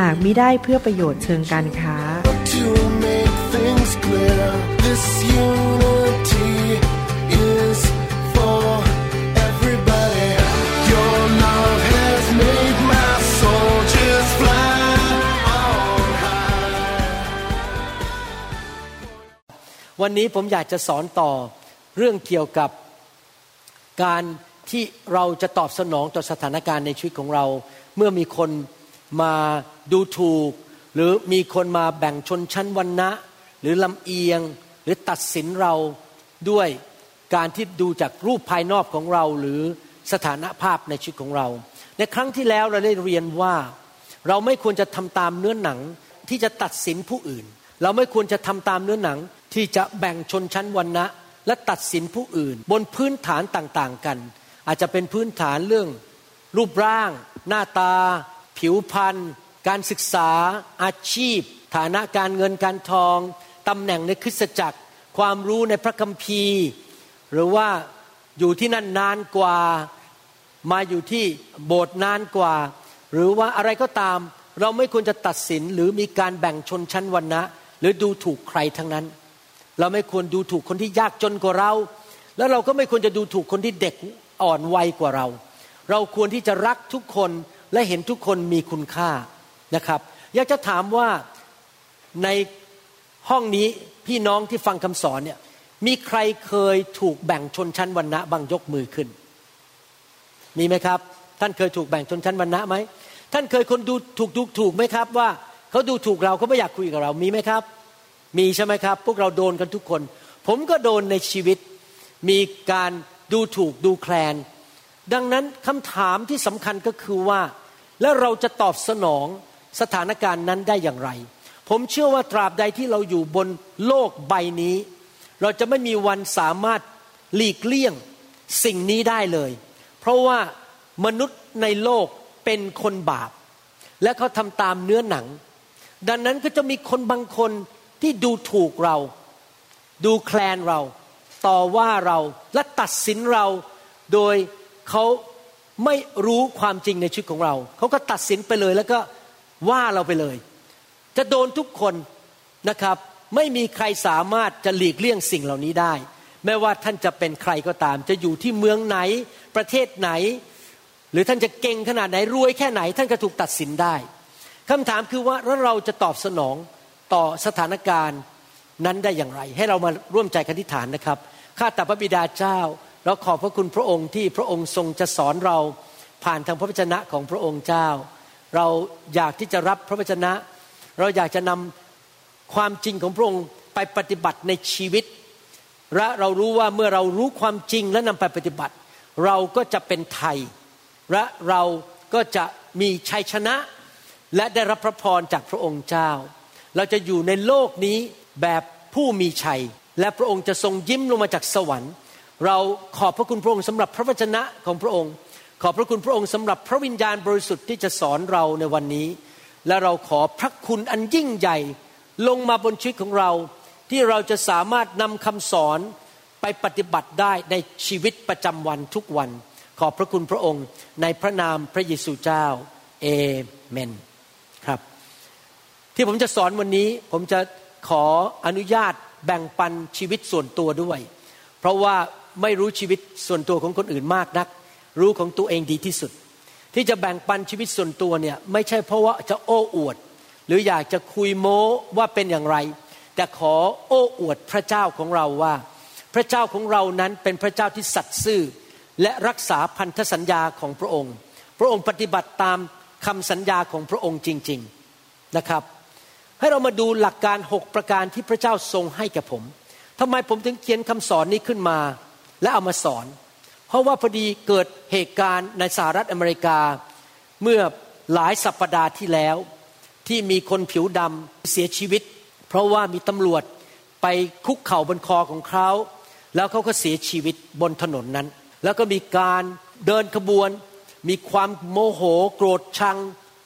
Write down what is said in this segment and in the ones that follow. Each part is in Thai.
หากมิได้เพื่อประโยชน์เชิงการค้า to make things clear. This unity is for everybody. Your love has made my soul just fly on high. วันนี้ผมอยากจะสอนต่อเรื่องเกี่ยวกับการที่เราจะตอบสนองต่อสถานการณ์ในชีวิตของเรา เมื่อมีคน มาดูถูก หรือมีคนมาแบ่งชนชั้นวรรณะ หรือลำเอียงหรือตัดสินเราด้วยการที่ดูจากรูปภายนอกของเราหรือสถานภาพในชีวิตของเรา ในครั้งที่แล้วเราได้เรียนว่าเราไม่ควรจะทำตามเนื้อหนังที่จะตัดสินผู้อื่น เราไม่ควรจะทำตามเนื้อหนังที่จะแบ่งชนชั้นวรรณะ และตัดสินผู้อื่น บนพื้นฐานต่างๆกัน อาจจะเป็นพื้นฐานเรื่อง รูปร่าง หน้าตา ผิวพรรณการศึกษา อาชีพ ฐานะการเงินการทองตำแหน่งในคริสตจักร ความรู้ในพระคัมภีร์ หรือว่าอยู่ที่นั่นนานกว่า มาอยู่ที่โบสถ์นานกว่า หรือว่าอะไรก็ตาม เราไม่ควรจะตัดสินหรือมีการแบ่งชนชั้นวรรณะ หรือดูถูกใครทั้งนั้น เราไม่ควรดูถูกคนที่ยากจนกว่าเรา แล้วเราก็ไม่ควรจะดูถูกคนที่เด็กอ่อนวัยกว่าเรา เราควรที่จะรักทุกคน และเห็นทุกคนมีคุณค่านะครับ อยากจะถามว่าในห้องนี้พี่น้องที่ฟังคำสอนเนี่ยมีใครเคยถูกแบ่งชนชั้นวรรณะบางยกมือขึ้น มีไหมครับ ท่านเคยถูกแบ่งชนชั้นวรรณะไหมท่านเคยคนดูถูกดูถูกไหมครับ ว่าเขาดูถูกเราเขาไม่อยากคุยกับเรามีไหมครับ มีใช่ไหมครับ พวกเราโดนกันทุกคน ผมก็โดนในชีวิต มีการดูถูกดูแคลน ดังนั้นคำถามที่สำคัญก็คือว่า แล้วเราจะตอบสนองสถานการณ์นั้นได้อย่างไร ผมเชื่อว่าตราบใดที่เราอยู่บนโลกใบนี้ เราจะไม่มีวันสามารถหลีกเลี่ยงสิ่งนี้ได้เลย เพราะว่ามนุษย์ในโลกเป็นคนบาป และเขาทำตามเนื้อหนัง ดังนั้นก็จะมีคนบางคนที่ดูถูกเรา ดูแคลนเรา ต่อว่าเราและตัดสินเราโดย เขาไม่รู้ความจริงในชีวิตของเรา เขาก็ตัดสินไปเลยแล้วก็ว่าเราไปเลย จะโดนทุกคนนะครับ ไม่มีใครสามารถจะหลีกเลี่ยงสิ่งเหล่านี้ได้ไม่ว่าท่านจะเป็นใครก็ตาม จะอยู่ที่เมืองไหนประเทศไหน หรือท่านจะเก่งขนาดไหนรวยแค่ไหน ท่านก็ถูกตัดสินได้คำถามคือว่าแล้วเราจะตอบสนองต่อสถานการณ์นั้นได้อย่างไร ให้เรามาร่วมใจกันที่ฐานนะครับข้าแต่พระบิดาเจ้า เราขอบพระคุณพระองค์ที่พระองค์ทรงจะสอนเราผ่านทางพระวจนะของพระองค์เจ้า เราอยากที่จะรับพระวจนะ เราอยากจะนำความจริงของพระองค์ไปปฏิบัติในชีวิต และเรารู้ว่าเมื่อเรารู้ความจริงและนำไปปฏิบัติ เราก็จะเป็นไทย และเราก็จะมีชัยชนะ และได้รับพระพรจากพระองค์เจ้า เราจะอยู่ในโลกนี้แบบผู้มีชัย และพระองค์จะทรงยิ้มลงมาจากสวรรค์ เราขอบพระคุณพระองค์สำหรับพระวจนะของพระองค์ ขอบพระคุณพระองค์สำหรับพระวิญญาณบริสุทธิ์ที่จะสอนเราในวันนี้ และเราขอพระคุณอันยิ่งใหญ่ลงมาบนชีวิตของเรา ที่เราจะสามารถนำคำสอนไปปฏิบัติได้ในชีวิตประจำวันทุกวัน ขอบพระคุณพระองค์ในพระนามพระเยซูเจ้าเอเมนครับ ที่ผมจะสอนวันนี้ผมจะขออนุญาตแบ่งปันชีวิตส่วนตัวด้วย เพราะว่า ไม่รู้ชีวิตส่วนตัวของคนอื่นมากนัก รู้ของตัวเองดีที่สุด ที่จะแบ่งปันชีวิตส่วนตัวเนี่ยไม่ใช่เพราะว่าจะโอ้อวด หรืออยากจะคุยโม้ว่าเป็นอย่างไร แต่ขอโอ้อวดพระเจ้าของเราว่า พระเจ้าของเรานั้นเป็นพระเจ้าที่สัตย์ซื่อ และรักษาพันธสัญญาของพระองค์ พระองค์ปฏิบัติตามคำสัญญาของพระองค์จริง ๆนะครับ ให้เรามาดูหลักการหกประการที่พระเจ้าทรงให้แก่ผมทำไมผมถึงเขียนคำสอนนี้ขึ้นมา และเอามาสอน เพราะว่าพอดีเกิดเหตุการณ์ในสหรัฐอเมริกา เมื่อหลายสัปปดาห์ที่แล้ว ที่มีคนผิวดำเสียชีวิต เพราะว่ามีตำรวจไปคุกเข่าบนคอของเขาแล้วเขาก็เสียชีวิตบนถนนนั้น แล้วก็มีการเดินขบวน มีความโมโหโกรธชัง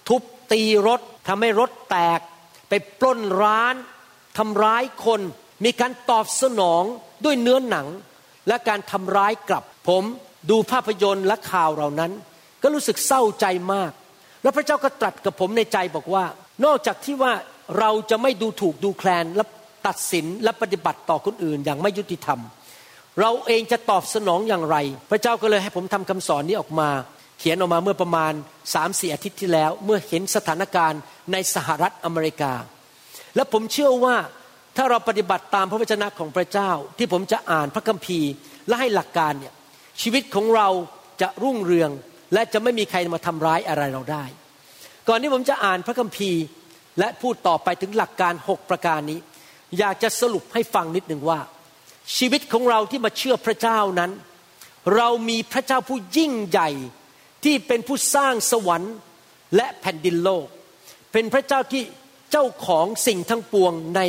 ทุบตีรถทำให้รถแตก ไปปล้นร้านทำร้ายคน มีการตอบสนองด้วยเนื้อหนัง และการทำร้ายกลับ ผมดูภาพยนตร์และข่าวเหล่านั้น ก็รู้สึกเศร้าใจมาก แล้วพระเจ้าก็ตรัสกับผมในใจบอกว่า นอกจากที่ว่าเราจะไม่ดูถูกดูแคลนและตัดสินและปฏิบัติต่อคนอื่นอย่างไม่ยุติธรรม เราเองจะตอบสนองอย่างไร พระเจ้าก็เลยให้ผมทำคำสอนนี้ออกมา เขียนออกมาเมื่อประมาณ3ามสี่อาทิตย์ที่แล้ว เมื่อเห็นสถานการณ์ในสหรัฐอเมริกา และผมเชื่อว่า ถ้าเราปฏิบัติตามพระวจนะของพระเจ้าที่ผมจะอ่านพระคัมภีร์ และให้หลักการเนี่ยชีวิตของเราจะรุ่งเรืองและจะไม่มีใครมาทำร้ายอะไรเราได้ ก่อนที่ผมจะอ่านพระคัมภีร์ และพูดต่อไปถึงหลักการ 6 ประการนี้ อยากจะสรุปให้ฟังนิดหนึ่งว่า ชีวิตของเราที่มาเชื่อพระเจ้านั้น เรามีพระเจ้าผู้ยิ่งใหญ่ที่เป็นผู้สร้างสวรรค์และแผ่นดินโลก เป็นพระเจ้าที่เจ้าของสิ่งทั้งปวงใน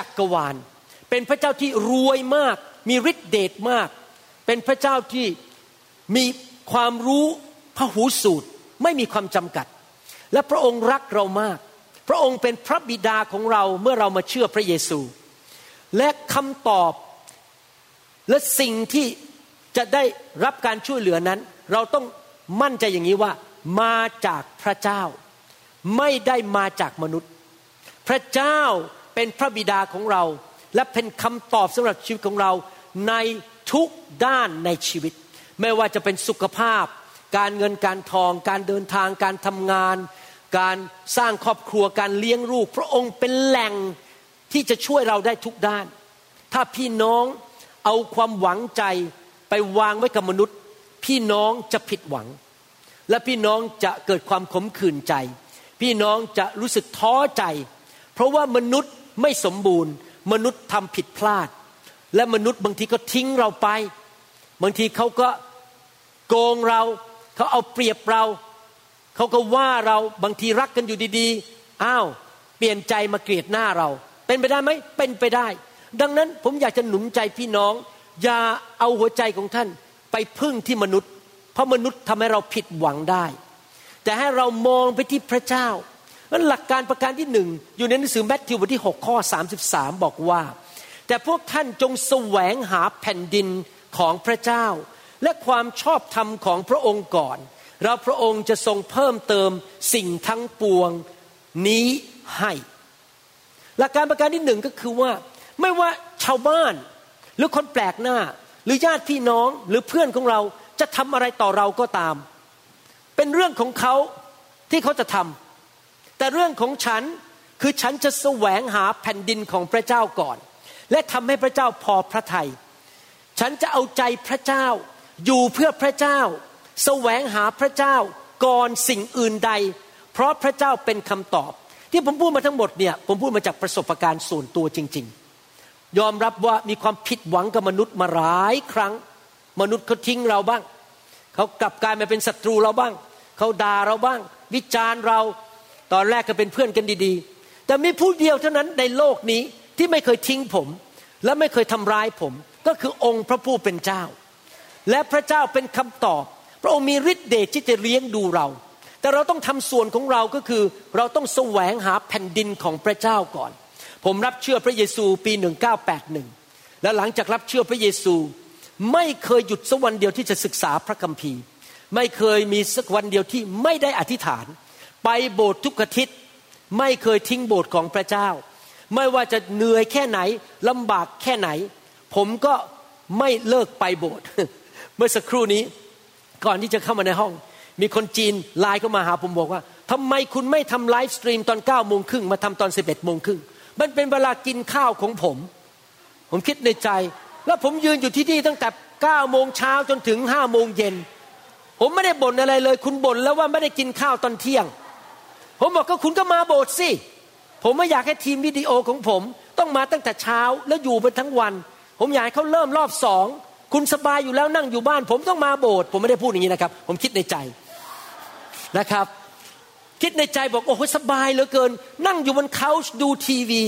จักรวาล เป็นพระเจ้าที่รวยมาก มีฤทธิเดชมาก เป็นพระเจ้าที่มีความรู้พหูสูตรไม่มีความจำกัด และพระองค์รักเรามาก พระองค์เป็นพระบิดาของเราเมื่อเรามาเชื่อพระเยซู และคำตอบและสิ่งที่จะได้รับการช่วยเหลือนั้น เราต้องมั่นใจอย่างนี้ว่ามาจากพระเจ้า ไม่ได้มาจากมนุษย์ พระเจ้า เป็นพระบิดาของเรา และเป็นคำตอบสำหรับชีวิตของเราในทุกด้านในชีวิต ไม่ว่าจะเป็นสุขภาพ การเงินการทอง การเดินทางการทำงาน การสร้างครอบครัวการเลี้ยงลูก พระองค์เป็นแหล่งที่จะช่วยเราได้ทุกด้าน ถ้าพี่น้องเอาความหวังใจไปวางไว้กับมนุษย์ พี่น้องจะผิดหวัง และพี่น้องจะเกิดความขมขื่นใจ พี่น้องจะรู้สึกท้อใจ เพราะว่ามนุษย์ ไม่สมบูรณ์ มนุษย์ทำผิดพลาด และมนุษย์บางทีก็ทิ้งเราไป บางทีเขาก็โกงเราเขาเอาเปรียบเราเขาก็ว่าเราบางทีรักกันอยู่ดีๆอ้าวเปลี่ยนใจมาเกลียดหน้าเรา เป็นไปได้ไหมเป็นไปได้ ดังนั้นผมอยากจะหนุนใจพี่น้อง อย่าเอาหัวใจของท่านไปพึ่งที่มนุษย์ เพราะมนุษย์ทำให้เราผิดหวังได้ แต่ให้เรามองไปที่พระเจ้า นั้นหลักการประการที่หนึ่งอยู่ในหนังสือแมทธิวบทที่ 6 ข้อ 33 บอกว่า แต่พวกท่านจงแสวงหาแผ่นดินของพระเจ้า และความชอบธรรมของพระองค์ก่อนแล้วพระองค์จะทรงเพิ่มเติมสิ่งทั้งปวงนี้ให้ หลักการประการที่หนึ่งก็คือว่า ไม่ว่าชาวบ้านหรือคนแปลกหน้า หรือญาติพี่น้องหรือเพื่อนของเราจะทำอะไรต่อเราก็ตาม เป็นเรื่องของเขาที่เขาจะทำ แต่เรื่องของฉันคือฉันจะแสวงหาแผ่นดินของพระเจ้าก่อน และทำให้พระเจ้าพอพระทยัยฉันจะเอาใจพระเจ้า อยู่เพื่อพระเจ้า แสวงหาพระเจ้าก่อนสิ่งอื่นใด เพราะพระเจ้าเป็นคำตอบ ที่ผมพูดมาทั้งหมดเนี่ยผมพูดมาจากประสบการณ์ส่วนตัวจริง ๆ ยอมรับว่ามีความผิดหวังกับมนุษย์มาหลายครั้ง มนุษย์เขาทิ้งเราบ้าง เขากลับกลายมาเป็นศัตรูเราบ้าง เขาด่าเราบ้าง วิจารณ์เรา ตอนแรกก็เป็นเพื่อนกันดีๆ แต่มีผู้เดียวเท่านั้นในโลกนี้ที่ไม่เคยทิ้งผม และไม่เคยทำร้ายผม ก็คือองค์พระผู้เป็นเจ้า และพระเจ้าเป็นคำตอบ พระองค์มีฤทธิ์เดชที่จะเลี้ยงดูเรา แต่เราต้องทำส่วนของเราก็คือ เราต้องแสวงหาแผ่นดินของพระเจ้าก่อน ผมรับเชื่อพระเยซูปี 1981 และหลังจากรับเชื่อพระเยซูไม่เคยหยุดสักวันเดียวที่จะศึกษาพระคัมภีร์ ไม่เคยมีสักวันเดียวที่ไม่ได้อธิษฐาน ไปโบสถ์ทุกอาทิตย์ไม่เคยทิ้งโบสถ์ของพระเจ้า ไม่ว่าจะเหนื่อยแค่ไหนลำบากแค่ไหน ผมก็ไม่เลิกไปโบสถ์เมื่อสักครู่นี้ ก่อนที่จะเข้ามาในห้อง มีคนจีนไลน์เข้ามาหาผมบอกว่าทำไมคุณไม่ทำ livestream ตอน9ก้าโมงครึ่งมาทำตอน11บเอ็ดโมงครึ่งมันเป็นเวลากินข้าวของผม ผมคิดในใจ แล้วผมยืนอยู่ที่นี่ตั้งแต่9ก้าโมงเช้าจนถึง5้าโมงเย็นผมไม่ได้บ่นอะไรเลย คุณบ่นแล้วว่าไม่ได้กินข้าวตอนเที่ยง ผมบอกก็คุณก็มาโบสถ์สิ ผมไม่อยากให้ทีมวิดีโอของผม ต้องมาตั้งแต่เช้าแล้วอยู่ไปทั้งวัน ผมอยากให้เขาเริ่มรอบสอง คุณสบายอยู่แล้วนั่งอยู่บ้าน ผมต้องมาโบสถ์ผมไม่ได้พูดอย่างนี้นะครับ ผมคิดในใจนะครับ คิดในใจบอกโอ้โหสบายเหลือเกิน นั่งอยู่บน couch ดูทีวี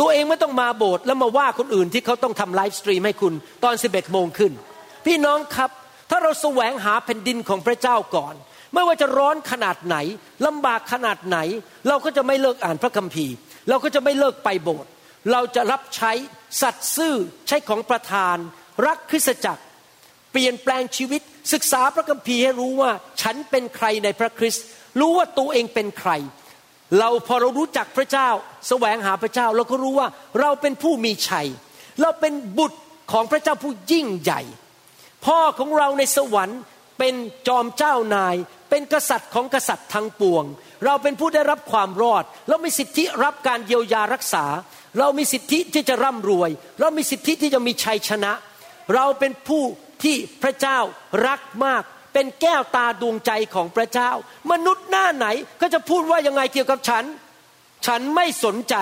ตัวเองไม่ต้องมาโบสถ์แล้วมาว่าคนอื่นที่เขาต้องทำ livestream ให้คุณตอน 11โมงขึ้น พี่น้องครับ ถ้าเราแสวงหาแผ่นดินของพระเจ้าก่อน ไม่ว่าจะร้อนขนาดไหนลำบากขนาดไหน เราก็จะไม่เลิกอ่านพระคัมภีร์ เราก็จะไม่เลิกไปโบสถ์เราจะรับใช้สัตย์ซื่อใช้ของประทาน รักคริสตจักร เปลี่ยนแปลงชีวิต ศึกษาพระคัมภีร์ให้รู้ว่าฉันเป็นใครในพระคริสต์รู้ว่าตัวเองเป็นใคร เราพอเรารู้จักพระเจ้า แสวงหาพระเจ้า เราก็รู้ว่าเราเป็นผู้มีชัย เราเป็นบุตรของพระเจ้าผู้ยิ่งใหญ่ พ่อของเราในสวรรค์ เป็นจอมเจ้านาย เป็นกษัตริย์ของกษัตริย์ทั้งปวง เราเป็นผู้ได้รับความรอด เรามีสิทธิรับการเยียวยารักษา เรามีสิทธิที่จะร่ำรวย เรามีสิทธิที่จะมีชัยชนะ เราเป็นผู้ที่พระเจ้ารักมาก เป็นแก้วตาดวงใจของพระเจ้า มนุษย์หน้าไหนก็จะพูดว่ายังไงเกี่ยวกับฉัน ฉันไม่สนใจ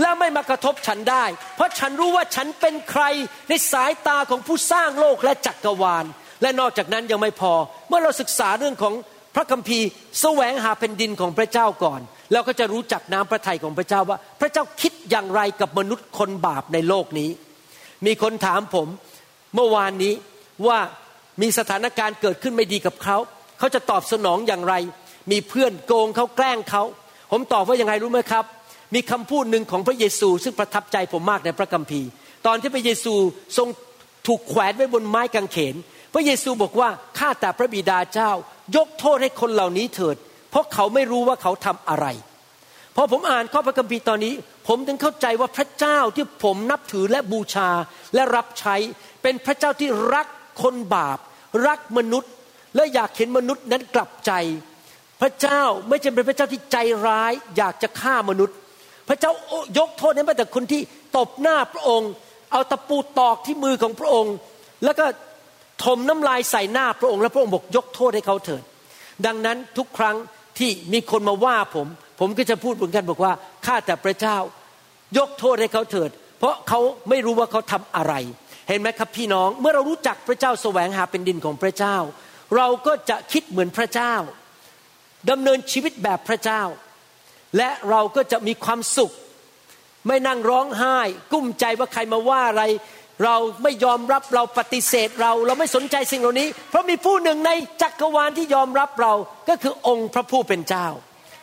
และไม่มากระทบฉันได้ เพราะฉันรู้ว่าฉันเป็นใครในสายตาของผู้สร้างโลกและจักรวาล และนอกจากนั้นยังไม่พอ เมื่อเราศึกษาเรื่องของพระคัมภีร์แสวงหาแผ่นดินของพระเจ้าก่อน เราก็จะรู้จักน้ำพระทัยของพระเจ้าว่า พระเจ้าคิดอย่างไรกับมนุษย์คนบาปในโลกนี้ มีคนถามผมเมื่อวานนี้ว่ามีสถานการณ์เกิดขึ้นไม่ดีกับเขา เขาจะตอบสนองอย่างไร มีเพื่อนโกงเขาแกล้งเขา ผมตอบว่ายังไงรู้ไหมครับ มีคำพูดหนึ่งของพระเยซู ซึ่งประทับใจผมมากในพระคัมภีร์ ตอนที่พระเยซูทรงถูกแขวนไว้บนไม้กางเขน พระเยซูบอกว่าข้าแต่พระบิดาเจ้า ยกโทษให้คนเหล่านี้เถิด เพราะเขาไม่รู้ว่าเขาทำอะไรพอผมอ่านข้อพระคัมภีร์ตอนนี้ ผมถึงเข้าใจว่าพระเจ้าที่ผมนับถือและบูชาและรับใช้ เป็นพระเจ้าที่รักคนบาป รักมนุษย์ และอยากเห็นมนุษย์นั้นกลับใจ พระเจ้าไม่ใช่เป็นพระเจ้าที่ใจร้าย อยากจะฆ่ามนุษย์ พระเจ้ายกโทษให้มาแต่คนที่ตบหน้าพระองค์ เอาตะปูตอกที่มือของพระองค์ แล้วก็ ถมน้ำลายใส่หน้าพระองค์แล้วพระองค์บอกยกโทษให้เขาเถิด ดังนั้นทุกครั้งที่มีคนมาว่าผม ผมก็จะพูดเหมือนกันบอกว่าข้าแต่พระเจ้ายกโทษให้เขาเถิด เพราะเขาไม่รู้ว่าเขาทำอะไร เห็นไหมครับพี่น้องเมื่อเรารู้จักพระเจ้าแสวงหาเป็นดินของพระเจ้า เราก็จะคิดเหมือนพระเจ้าดำเนินชีวิตแบบพระเจ้า และเราก็จะมีความสุข ไม่นั่งร้องไห้ กุ้มใจว่าใครมาว่าอะไร เราไม่ยอมรับเราปฏิเสธเราเราไม่สนใจสิ่งเหล่านี้ เพราะมีผู้หนึ่งในจักรวาลที่ยอมรับเราก็คือองค์พระผู้เป็นเจ้า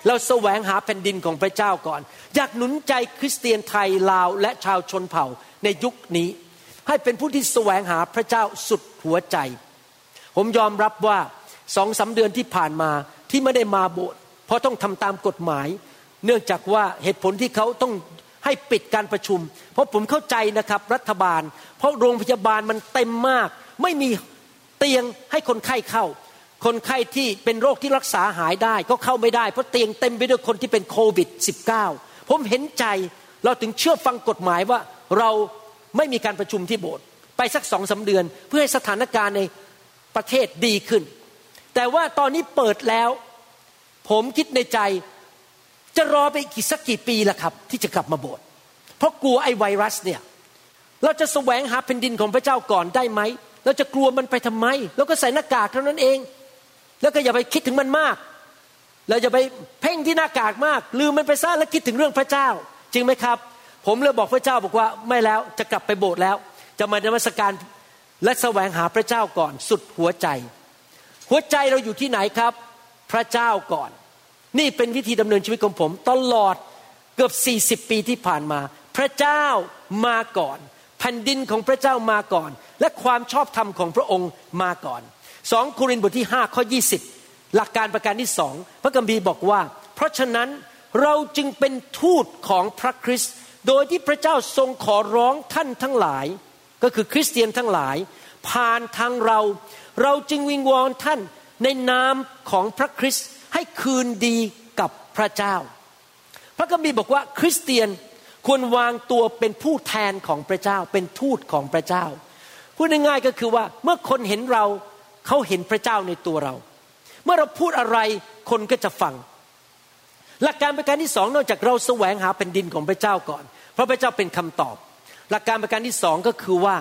เราแสวงหาแผ่นดินของพระเจ้าก่อน อยากหนุนใจคริสเตียนไทยลาวและชาวชนเผ่าในยุคนี้ ให้เป็นผู้ที่แสวงหาพระเจ้าสุดหัวใจ ผมยอมรับว่าสองสาเดือนที่ผ่านมาที่ไม่ได้มาโบสถ์เพราะต้องทำตามกฎหมาย เนื่องจากว่าเหตุผลที่เขาต้อง ให้ปิดการประชุม เพราะผมเข้าใจนะครับรัฐบาล เพราะโรงพยาบาลมันเต็มมาก ไม่มีเตียงให้คนไข้เข้า คนไข้ที่เป็นโรคที่รักษาหายได้ก็เข้าไม่ได้ เพราะเตียงเต็มไปด้วยคนที่เป็นโควิด -19 ผมเห็นใจเราถึงเชื่อฟังกฎหมายว่าเราไม่มีการประชุมที่โบสถ์ไปสักสองสาเดือน เพื่อให้สถานการณ์ในประเทศดีขึ้น แต่ว่าตอนนี้เปิดแล้ว ผมคิดในใจ จะรอไปอีกสักกี่ปีล่ะครับ ที่จะกลับมาโบสถ์เพราะกลัวไอ้ไวรัสเนี่ยเราจะแสวงหาแผ่นดินของพระเจ้าก่อนได้ไหม เราจะกลัวมันไปทำไม แล้วก็ใส่หน้ากากเท่านั้นเอง แล้วก็อย่าไปคิดถึงมันมาก เราจะไปเพ่งที่หน้ากากมาก ลืมมันไปซะแล้วคิดถึงเรื่องพระเจ้า จริงไหมครับ ผมเลยบอกพระเจ้าบอกว่าไม่แล้วจะกลับไปโบสถ์แล้ว จะมานมัสการและแสวงหาพระเจ้าก่อนสุดหัวใจ หัวใจเราอยู่ที่ไหนครับ พระเจ้าก่อน นี่เป็นวิธีดำเนินชีวิตของผม ตลอดเกือบ 40 ปีที่ผ่านมา พระเจ้ามาก่อน แผ่นดินของพระเจ้ามาก่อน และความชอบธรรมของพระองค์มาก่อนสองโครินธ์บทที่5ข้อ20 หลักการประการที่สองพระกัมภีร์บอกว่า เพราะฉะนั้นเราจึงเป็นทูตของพระคริสต์โดยที่พระเจ้าทรงขอร้องท่านทั้งหลาย ก็คือคริสเตียนทั้งหลาย ผ่านทางเรา เราจึงวิงวอนท่านในนามของพระคริสต์ ให้คืนดีกับพระเจ้า พระคัมภีร์บอกว่าคริสเตียนควรวางตัวเป็นผู้แทนของพระเจ้า เป็นทูตของพระเจ้า พูดง่ายๆก็คือว่าเมื่อคนเห็นเราเขาเห็นพระเจ้าในตัวเรา เมื่อเราพูดอะไรคนก็จะฟัง หลักการประการที่สองนอกจากเราแสวงหาแผ่นดินของพระเจ้าก่อน เพราะพระเจ้าเป็นคำตอบ หลักการประการที่สองก็คือว่า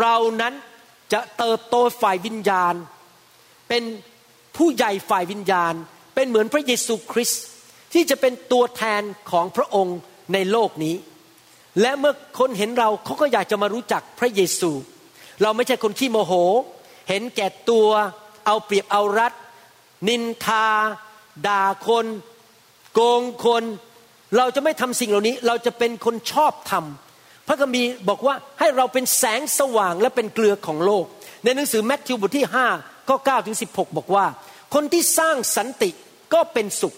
เรานั้นจะเติบโตฝ่ายวิญญาณ เป็น ผู้ใหญ่ฝ่ายวิญญาณ เป็นเหมือนพระเยซูคริสต์ที่จะเป็นตัวแทนของพระองค์ในโลกนี้ และเมื่อคนเห็นเราเขาก็อยากจะมารู้จักพระเยซู เราไม่ใช่คนขี้โมโห เห็นแก่ตัวเอาเปรียบเอารัด นินทา ด่าคน โกงคน เราจะไม่ทำสิ่งเหล่านี้ เราจะเป็นคนชอบธรรมพระคัมภีร์บอกว่าให้เราเป็นแสงสว่างและเป็นเกลือของโลก ในหนังสือแมทธิวบทที่5 ข้อ9ถึง16 บอกว่า คนที่สร้างสันติก็เป็นสุข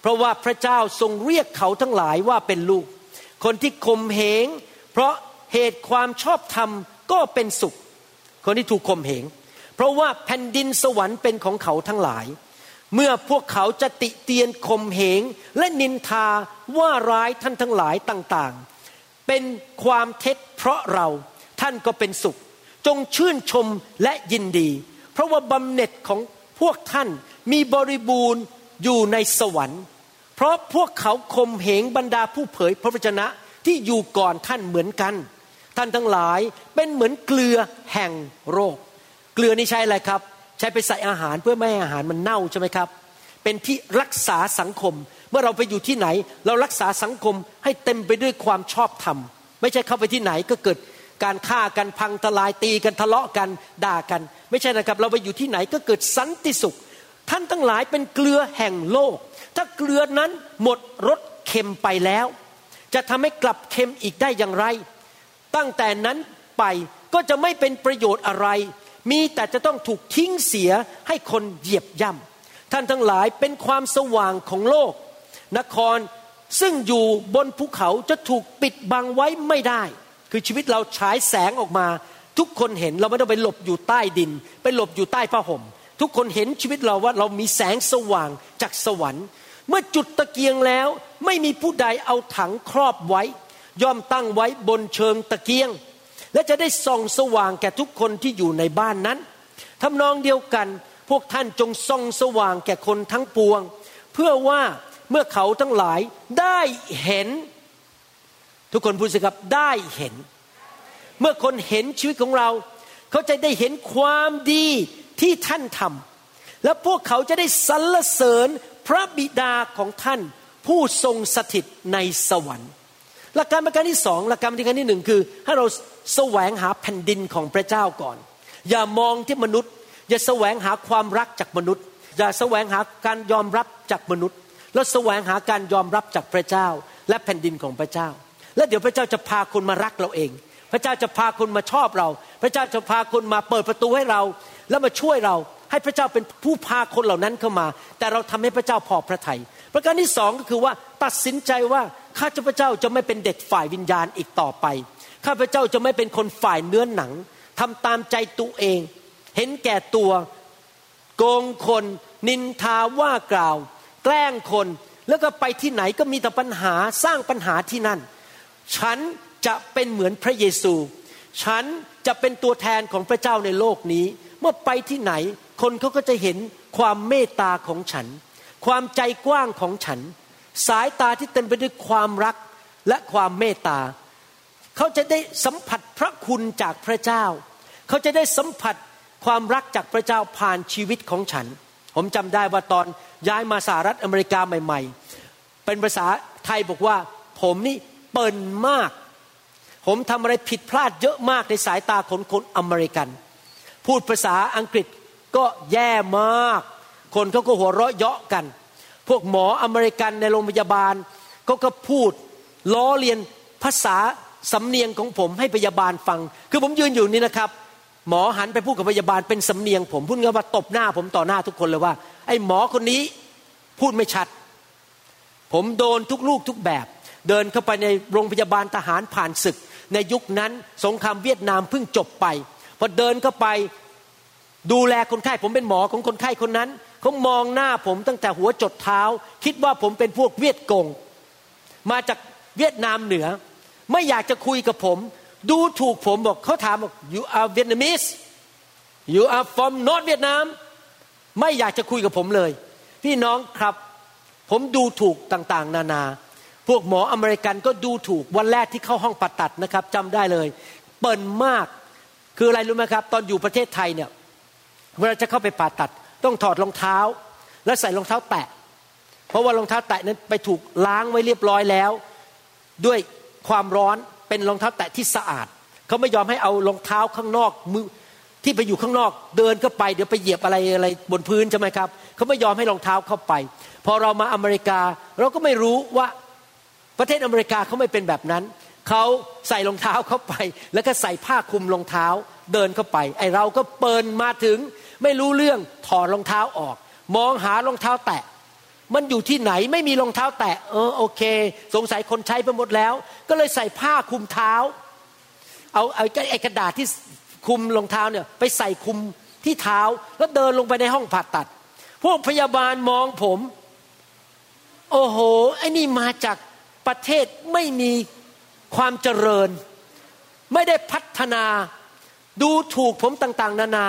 เพราะว่าพระเจ้าทรงเรียกเขาทั้งหลายว่าเป็นลูก คนที่ข่มเหง เพราะเหตุความชอบธรรมก็เป็นสุข คนที่ถูกข่มเหง เพราะว่าแผ่นดินสวรรค์เป็นของเขาทั้งหลาย เมื่อพวกเขาจะติเตียนข่มเหง และนินทาว่าร้ายท่านทั้งหลายต่างๆ เป็นความเท็จเพราะเราท่านก็เป็นสุข จงชื่นชมและยินดี ราะว่าบำเหน็จของพวกท่านมีบริบูรณ์อยู่ในสวรรค์ เพราะพวกเขาข่มเหงบรรดาผู้เผยพระวจนะที่อยู่ก่อนท่านเหมือนกัน ท่านทั้งหลายเป็นเหมือนเกลือแห่งโรค เกลือนี่ใช้อะไรครับ ใช้ไปใส่อาหารเพื่อไม่ให้อาหารมันเน่าใช่ไหมครับ เป็นที่รักษาสังคม เมื่อเราไปอยู่ที่ไหน เรารักษาสังคมให้เต็มไปด้วยความชอบธรรม ไม่ใช่เข้าไปที่ไหนก็เกิด การฆ่ากันพังทลายตีกันทะเลาะกันด่ากัน ไม่ใช่นะครับ เราไปอยู่ที่ไหนก็เกิดสันติสุข ท่านทั้งหลายเป็นเกลือแห่งโลก ถ้าเกลือนั้นหมดรสเค็มไปแล้ว จะทำให้กลับเค็มอีกได้อย่างไร ตั้งแต่นั้นไปก็จะไม่เป็นประโยชน์อะไร มีแต่จะต้องถูกทิ้งเสียให้คนเหยียบย่ำท่านทั้งหลายเป็นความสว่างของโลก นครซึ่งอยู่บนภูเขาจะถูกปิดบังไว้ไม่ได้ คือชีวิตเราฉายแสงออกมา ทุกคนเห็นเราไม่ต้องไปหลบอยู่ใต้ดิน ไปหลบอยู่ใต้ผ้าห่ม ทุกคนเห็นชีวิตเราว่าเรามีแสงสว่างจากสวรรค์ เมื่อจุดตะเกียงแล้วไม่มีผู้ใดเอาถังครอบไว้ ย่อมตั้งไว้บนเชิงตะเกียง และจะได้ส่องสว่างแก่ทุกคนที่อยู่ในบ้านนั้นทำนองเดียวกันพวกท่านจงส่องสว่างแก่คนทั้งปวง เพื่อว่าเมื่อเขาทั้งหลายได้เห็น ทุกคนพูดสิครับได้เห็น เมื่อคนเห็นชีวิตของเรา เขาจะได้เห็นความดีที่ท่านทำและพวกเขาจะได้สรรเสริญพระบิดาของท่านผู้ทรงสถิตในสวรรค์ หลักการประการที่สองหลักการประการที่หนึ่งคือให้เราแสวงหาแผ่นดินของพระเจ้าก่อน อย่ามองที่มนุษย์ อย่าแสวงหาความรักจากมนุษย์ อย่าแสวงหาการยอมรับจากมนุษย์ แล้วแสวงหาการยอมรับจากพระเจ้า และแผ่นดินของพระเจ้า และเดี๋ยวพระเจ้าจะพาคนมารักเราเอง พระเจ้าจะพาคนมาชอบเรา พระเจ้าจะพาคนมาเปิดประตูให้เรา แล้วมาช่วยเรา ให้พระเจ้าเป็นผู้พาคนเหล่านั้นเข้ามา แต่เราทำให้พระเจ้าพอพระทยัยประการที่สองก็คือว่าตัดสินใจว่าข้าพเจ้าจะไม่เป็นเด็กฝ่ายวิญญาณอีกต่อไป ข้าพเจ้าจะไม่เป็นคนฝ่ายเนื้อหนังทำตามใจตัวเอง เห็นแก่ตัวโกงคน นินทาว่ากล่าว แกล้งคน แล้วก็ไปที่ไหนก็มีแต่ปัญหาสร้างปัญหาที่นั่น ฉันจะเป็นเหมือนพระเยซู ฉันจะเป็นตัวแทนของพระเจ้าในโลกนี้ เมื่อไปที่ไหน คนเขาก็จะเห็นความเมตตาของฉัน ความใจกว้างของฉัน สายตาที่เต็มไปด้วยความรักและความเมตตา เขาจะได้สัมผัสพระคุณจากพระเจ้า เขาจะได้สัมผัสความรักจากพระเจ้าผ่านชีวิตของฉัน ผมจำได้ว่าตอนย้ายมาสหรัฐอเมริกาใหม่ ๆ เป็นภาษาไทยบอกว่า ผมนี่ เปิ่นมาก ผมทำอะไรผิดพลาดเยอะมากในสายตาคนคนอเมริกัน พูดภาษาอังกฤษก็แย่มาก คนเขาก็หัวเราะเยาะกัน พวกหมออเมริกันในโรงพยาบาลเขาก็พูดล้อเลียนภาษาสำเนียงของผมให้พยาบาลฟัง คือผมยืนอยู่นี่นะครับ หมอหันไปพูดกับพยาบาลเป็นสำเนียง ผมพูดง่ายว่าตบหน้าผมต่อหน้าทุกคนเลยว่า ไอ้หมอคนนี้พูดไม่ชัด ผมโดนทุกลูกทุกแบบ เดินเข้าไปในโรงพยาบาลทหารผ่านศึก ในยุคนั้นสงครามเวียดนามเพิ่งจบไปพอเดินเข้าไปดูแลคนไข้ผมเป็นหมอของคนไข้คนนั้นเขามองหน้าผมตั้งแต่หัวจดเท้า คิดว่าผมเป็นพวกเวียดกง มาจากเวียดนามเหนือ ไม่อยากจะคุยกับผม ดูถูกผมบอกเขาถามบอก you are Vietnamese you are from North Vietnam ไม่อยากจะคุยกับผมเลย พี่น้องครับ ผมดูถูกต่างๆ นานา พวกหมออเมริกันก็ดูถูกวันแรกที่เข้าห้องผ่าตัดนะครับจำได้เลย เปิ่นมากคืออะไรรู้ไหมครับ ตอนอยู่ประเทศไทยเนี่ยเวลาจะเข้าไปผ่าตัด ต้องถอดรองเท้า แล้วใส่รองเท้าแตะ เพราะว่ารองเท้าแตะนั้นไปถูกล้างไว้เรียบร้อยแล้ว ด้วยความร้อนเป็นรองเท้าแตะที่สะอาดเขาไม่ยอมให้เอารองเท้าข้างนอกมือที่ไปอยู่ข้างนอกเดินเข้าไปเดี๋ยวไปเหยียบอะไรอะไรบนพื้นใช่ไหมครับเขาไม่ยอมให้รองเท้าเข้าไป พอเรามาอเมริกาเราก็ไม่รู้ว่า ประเทศอเมริกาเขาไม่เป็นแบบนั้นเขาใส่รองเท้าเข้าไป แล้วก็ใส่ผ้าคลุมรองเท้าเดินเข้าไป ไอเราก็เปินมาถึง ไม่รู้เรื่องถอดรองเท้าออก มองหารองเท้าแตะ มันอยู่ที่ไหนไม่มีรองเท้าแตะ เออโอเค สงสัยคนใช้ไปหมดแล้ว ก็เลยใส่ผ้าคลุมเท้า เอาเอาไอกระดาษที่คลุมรองเท้าเนี่ยไปใส่คลุมที่เท้าแล้วเดินลงไปในห้องผ่าตัด พวกพยาบาลมองผม โอ้โหไอ้นี่มาจาก ประเทศไม่มีความเจริญ ไม่ได้พัฒนาดูถูกผมต่างๆ นานา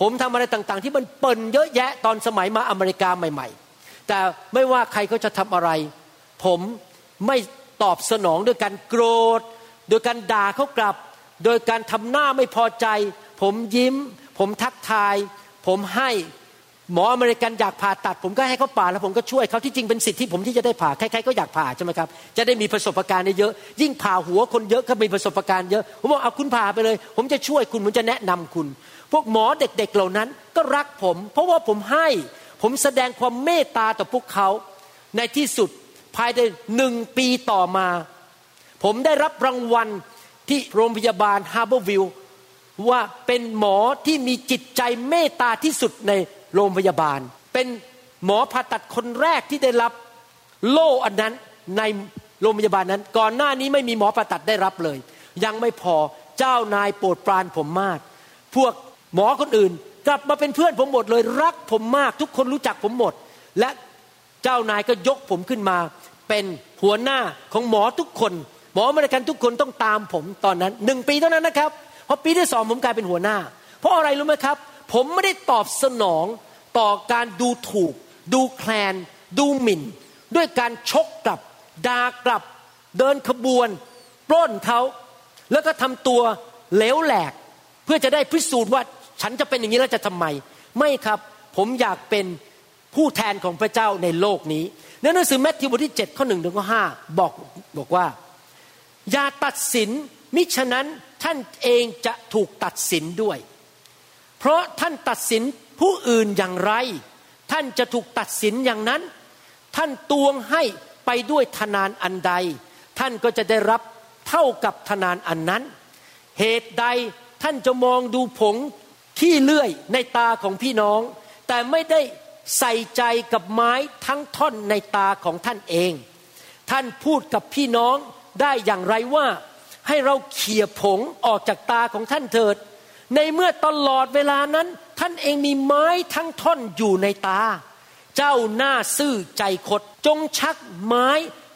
ผมทำอะไรต่างๆ ที่มันเปิ่นเยอะแยะตอนสมัยมาอเมริกาใหม่ ๆ แต่ไม่ว่าใครก็จะทำอะไร ผมไม่ตอบสนองด้วยการโกรธ โดยการด่าเขากลับ โดยการทำหน้าไม่พอใจ ผมยิ้ม ผมทักทาย ผมให้ หมออเมริกันอยากผ่าตัด ผมก็ให้เขาผ่าแล้วผมก็ช่วยเขาที่จริงเป็นสิทธิผมที่จะได้ผ่าใครๆก็อยากผ่าใช่ไหมครับจะได้มีประสบการณ์เยอะยิ่งผ่าหัวคนเยอะก็มีประสบการณ์เยอะผมบอกเอาคุณผ่าไปเลย ผมจะช่วยคุณผมจะแนะนำคุณ พวกหมอเด็กๆเหล่านั้นก็รักผม เพราะว่าผมให้ผมแสดงความเมตตาต่อพวกเขา ในที่สุดภายในหนึ่งปีต่อมา ผมได้รับรางวัลที่โรงพยาบาล Harborview ว่าเป็นหมอที่มีจิตใจเมตตาที่สุดใน โรงพยาบาล เป็นหมอผ่าตัดคนแรกที่ได้รับโล่อันนั้นในโรงพยาบาลนั้น ก่อนหน้านี้ไม่มีหมอผ่าตัดได้รับเลย ยังไม่พอเจ้านายโปรดปรานผมมาก พวกหมอคนอื่นกลับมาเป็นเพื่อนผมหมดเลยรักผมมากทุกคนรู้จักผมหมด และเจ้านายก็ยกผมขึ้นมา เป็นหัวหน้าของหมอทุกคน หมออเมริกันทุกคนต้องตามผมตอนนั้นหนึ่งปีเท่านั้นนะครับพอปีที่สองผมกลายเป็นหัวหน้า เพราะอะไรรู้ไหมครับ ผมไม่ได้ตอบสนองต่อการดูถูก ดูแคลน ดูหมิ่น ด้วยการชกกลับด่ากลับ เดินขบวน ปล้นเขาแล้วก็ทำตัวเหลวแหลก เพื่อจะได้พิสูจน์ว่าฉันจะเป็นอย่างนี้แล้วจะทำไม ไม่ครับผมอยากเป็นผู้แทนของพระเจ้าในโลกนี้ในหนังสือแมทธิวบทที่7ข้อหนึ่งถึงข้อห้าบอกบอกว่า อย่าตัดสินมิฉะนั้นท่านเองจะถูกตัดสินด้วย เพราะท่านตัดสินผู้อื่นอย่างไร ท่านจะถูกตัดสินอย่างนั้น ท่านตวงให้ไปด้วยทนานอันใด ท่านก็จะได้รับเท่ากับทนานอันนั้น เหตุใดท่านจะมองดูผงขี้เลื่อยในตาของพี่น้อง แต่ไม่ได้ใส่ใจกับไม้ทั้งท่อนในตาของท่านเอง ท่านพูดกับพี่น้องได้อย่างไรว่า ให้เราเขี่ยผงออกจากตาของท่านเถิด ในเมื่อตลอดเวลานั้น ท่านเองมีไม้ทั้งท่อนอยู่ในตา เจ้าหน้าซื่อใจคดจงชักไม้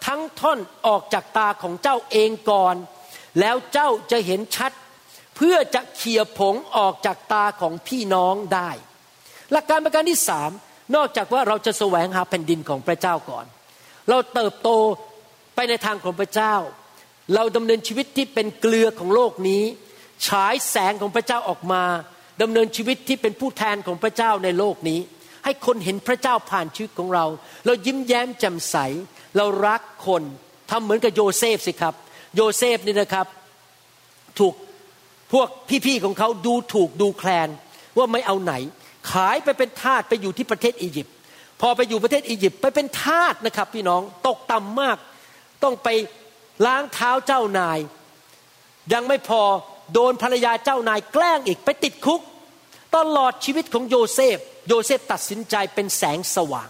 ทั้งท่อนออกจากตาของเจ้าเองก่อน แล้วเจ้าจะเห็นชัด เพื่อจะเขี่ยผงออกจากตาของพี่น้องได้ หลักการประการที่สามนอกจากว่าเราจะแสวงหาแผ่นดินของพระเจ้าก่อน เราเติบโตไปในทางของพระเจ้า เราดำเนินชีวิตที่เป็นเกลือของโลกนี้ ฉายแสงของพระเจ้าออกมาดำเนินชีวิตที่เป็นผู้แทนของพระเจ้าในโลกนี้ ให้คนเห็นพระเจ้าผ่านชีวิตของเรา เรายิ้มแย้มแจ่มใส เรารักคนทำเหมือนกับโยเซฟสิครับ โยเซฟนี่นะครับ ถูกพวกพี่ๆของเขาดูถูกดูแคลนว่าไม่เอาไหน ขายไปเป็นทาสไปอยู่ที่ประเทศอียิปต์พอไปอยู่ประเทศอียิปต์ไปเป็นทาสนะครับ พี่น้องตกต่ำมาก ต้องไปล้างเท้าเจ้านาย ยังไม่พอ โดนภรรยาเจ้านายแกล้งอีกไปติดคุก ตลอดชีวิตของโยเซฟ โยเซฟตัดสินใจเป็นแสงสว่าง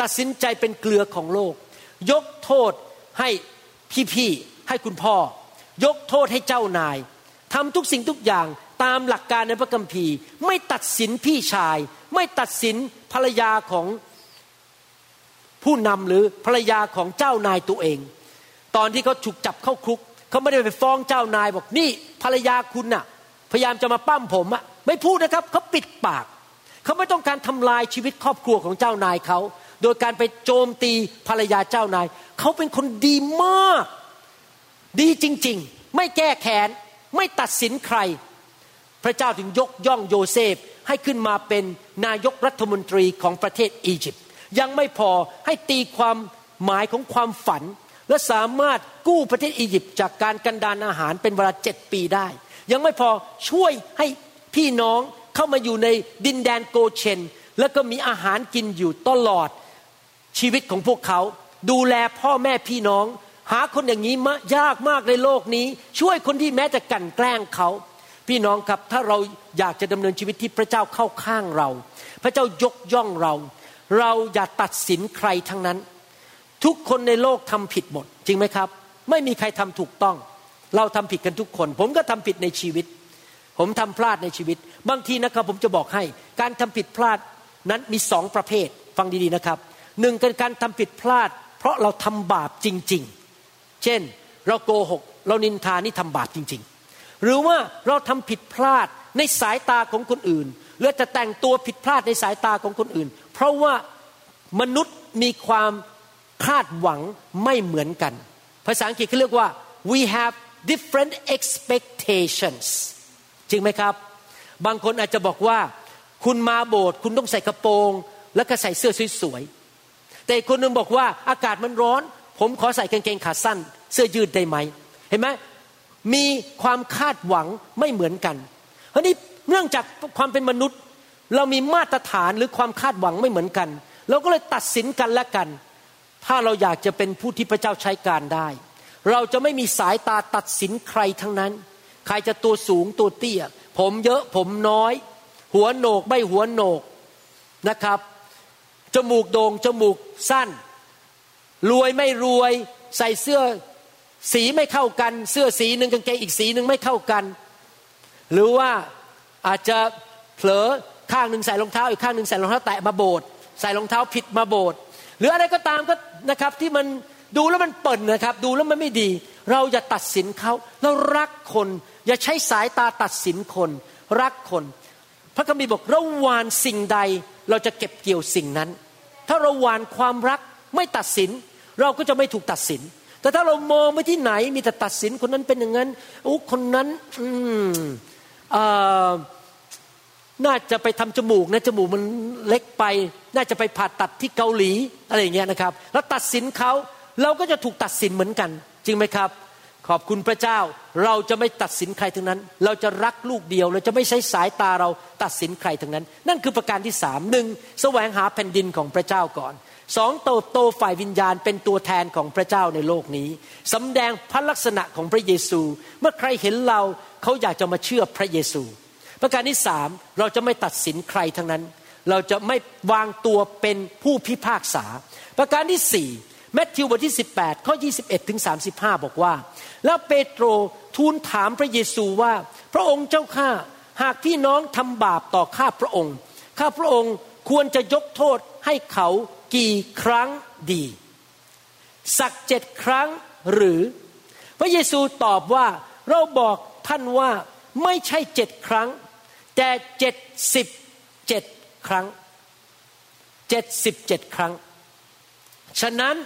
ตัดสินใจเป็นเกลือของโลก ยกโทษให้พี่ๆให้คุณพ่อ ยกโทษให้เจ้านายทำทุกสิ่งทุกอย่างตามหลักการในพระคัมภีร์ ไม่ตัดสินพี่ชาย ไม่ตัดสินภรรยาของผู้นำหรือภรรยาของเจ้านายตัวเอง ตอนที่เขาถูกจับเข้าคุกเขาไม่ได้ไปฟ้องเจ้านายบอกนี่ ภรรยาคุณน่ะ พยายามจะมาปั้มผมอะไม่พูดนะครับเขาปิดปากเขาไม่ต้องการทำลายชีวิตครอบครัวของเจ้านายเขาโดยการไปโจมตีภรรยาเจ้านายเขาเป็นคนดีมาก ดีจริง ๆ ไม่แก้แค้นไม่ตัดสินใคร พระเจ้าถึงยกย่องโยเซฟให้ขึ้นมาเป็นนายกรัฐมนตรีของประเทศอียิปต์ยังไม่พอให้ตีความหมายของความฝัน และสามารถกู้ประเทศอียิปต์จากการกันดานอาหารเป็นเวลาเจ็ดปีได้ ยังไม่พอช่วยให้พี่น้องเข้ามาอยู่ในดินแดนโกเชน แล้วก็มีอาหารกินอยู่ตลอดชีวิตของพวกเขา ดูแลพ่อแม่พี่น้อง หาคนอย่างนี้มายากมากในโลกนี้ ช่วยคนที่แม้จะกันแกล้งเขา พี่น้องครับถ้าเราอยากจะดำเนินชีวิตที่พระเจ้าเข้าข้างเรา พระเจ้ายกย่องเรา เราอย่าตัดสินใครทั้งนั้น ทุกคนในโลกทำผิดหมด จริงไหมครับ ไม่มีใครทำถูกต้อง เราทำผิดกันทุกคน ผมก็ทำผิดในชีวิต ผมทำพลาดในชีวิต บางทีนะครับ ผมจะบอกให้ การทำผิดพลาดนั้นมีสองประเภท ฟังดีๆนะครับหนึ่งเป็นการทำผิดพลาด เพราะเราทำบาปจริง ๆ เช่น เราโกหก เรานินทานี่ทำบาปจริง ๆ หรือว่าเราทำผิดพลาดในสายตาของคนอื่นหรือจะแต่งตัวผิดพลาดในสายตาของคนอื่น เพราะว่ามนุษย์มีความ คาดหวังไม่เหมือนกัน ภาษาอังกฤษเขาเรียกว่า we have different expectations จริงไหมครับ บางคนอาจจะบอกว่า คุณมาโบสถ์คุณต้องใส่กระโปรง แล้วก็ใส่เสื้อสวยๆ แต่อีกคนนึงบอกว่าอากาศมันร้อน ผมขอใส่กางเกงขาสั้น เสื้อยืดได้ไหม เห็นไหมมีความคาดหวังไม่เหมือนกันเพราะนี้เนื่องจากความเป็นมนุษย์ เรามีมาตรฐานหรือความคาดหวังไม่เหมือนกัน เราก็เลยตัดสินกันและกัน ถ้าเราอยากจะเป็นผู้ที่พระเจ้าใช้การได้ เราจะไม่มีสายตาตัดสินใครทั้งนั้น ใครจะตัวสูงตัวเตี้ย ผมเยอะผมน้อย หัวโหนกไม่หัวโหนกนะครับ จมูกโดง่งจมูกสั้น รวยไม่รวย ใส่เสื้อสีไม่เข้ากัน เสื้อสีหนึ่งกางเกงอีกสีหนึ่งไม่เข้ากัน หรือว่าอาจจะเผลอข้างหนึ่งใส่รองเท้าอีกข้างหนึ่งใส่รองเท้าแตะมาโบสถ์ใส่รองเท้าผิดมาโบสถ์ หรืออะไรก็ตามก็นะครับที่มันดูแล้วมันเปิ่นะครับ ดูแล้วมันไม่ดี เราอย่าตัดสินเขาเรารักคน อย่าใช้สายตาตัดสินคน รักคน พระคัมภีร์บอกเราหวานสิ่งใด เราจะเก็บเกี่ยวสิ่งนั้น ถ้าเราหวานความรักไม่ตัดสิน เราก็จะไม่ถูกตัดสิน แต่ถ้าเรามองไปที่ไหนมีแต่ตัดสินคนนั้นเป็นอย่างนั้นโอ้คนนั้น อืม น่าจะไปทำจมูกนะจมูกมันเล็กไป น่าจะไปผ่าตัดที่เกาหลีอะไรอย่างเงี้ยนะครับ แล้วตัดสินเขาเราก็จะถูกตัดสินเหมือนกัน จริงไหมครับ ขอบคุณพระเจ้า เราจะไม่ตัดสินใครทั้งนั้น เราจะรักลูกเดียว เราจะไม่ใช้สายตาเราตัดสินใครทั้งนั้น นั่นคือประการที่สามหนึ่งแสวงหาแผ่นดินของพระเจ้าก่อนสองโตโตฝ่ายวิญญาณเป็นตัวแทนของพระเจ้าในโลกนี้สำแดงพระลักษณะของพระเยซู เมื่อใครเห็นเราเขาอยากจะมาเชื่อพระเยซู ประการที่สามเราจะไม่ตัดสินใครทั้งนั้น เราจะไม่วางตัวเป็นผู้พิพากษา ประการที่สี่แมทธิวบทที่ 18 ข้อ 21 ถึง 35 บอกว่า แล้วเปโตรทูลถามพระเยซูว่า พระองค์เจ้าข้าหากพี่น้องทำบาปต่อข้าพระองค์ ข้าพระองค์ควรจะยกโทษให้เขากี่ครั้งดี สักเจ็ดครั้งหรือ พระเยซูตอบว่าเราบอกท่านว่าไม่ใช่เจ็ดครั้ง แต่เจ็ดสิบเจ็ดครั้งเจ็ดสิบเจ็ดครั้ง ฉะนั้น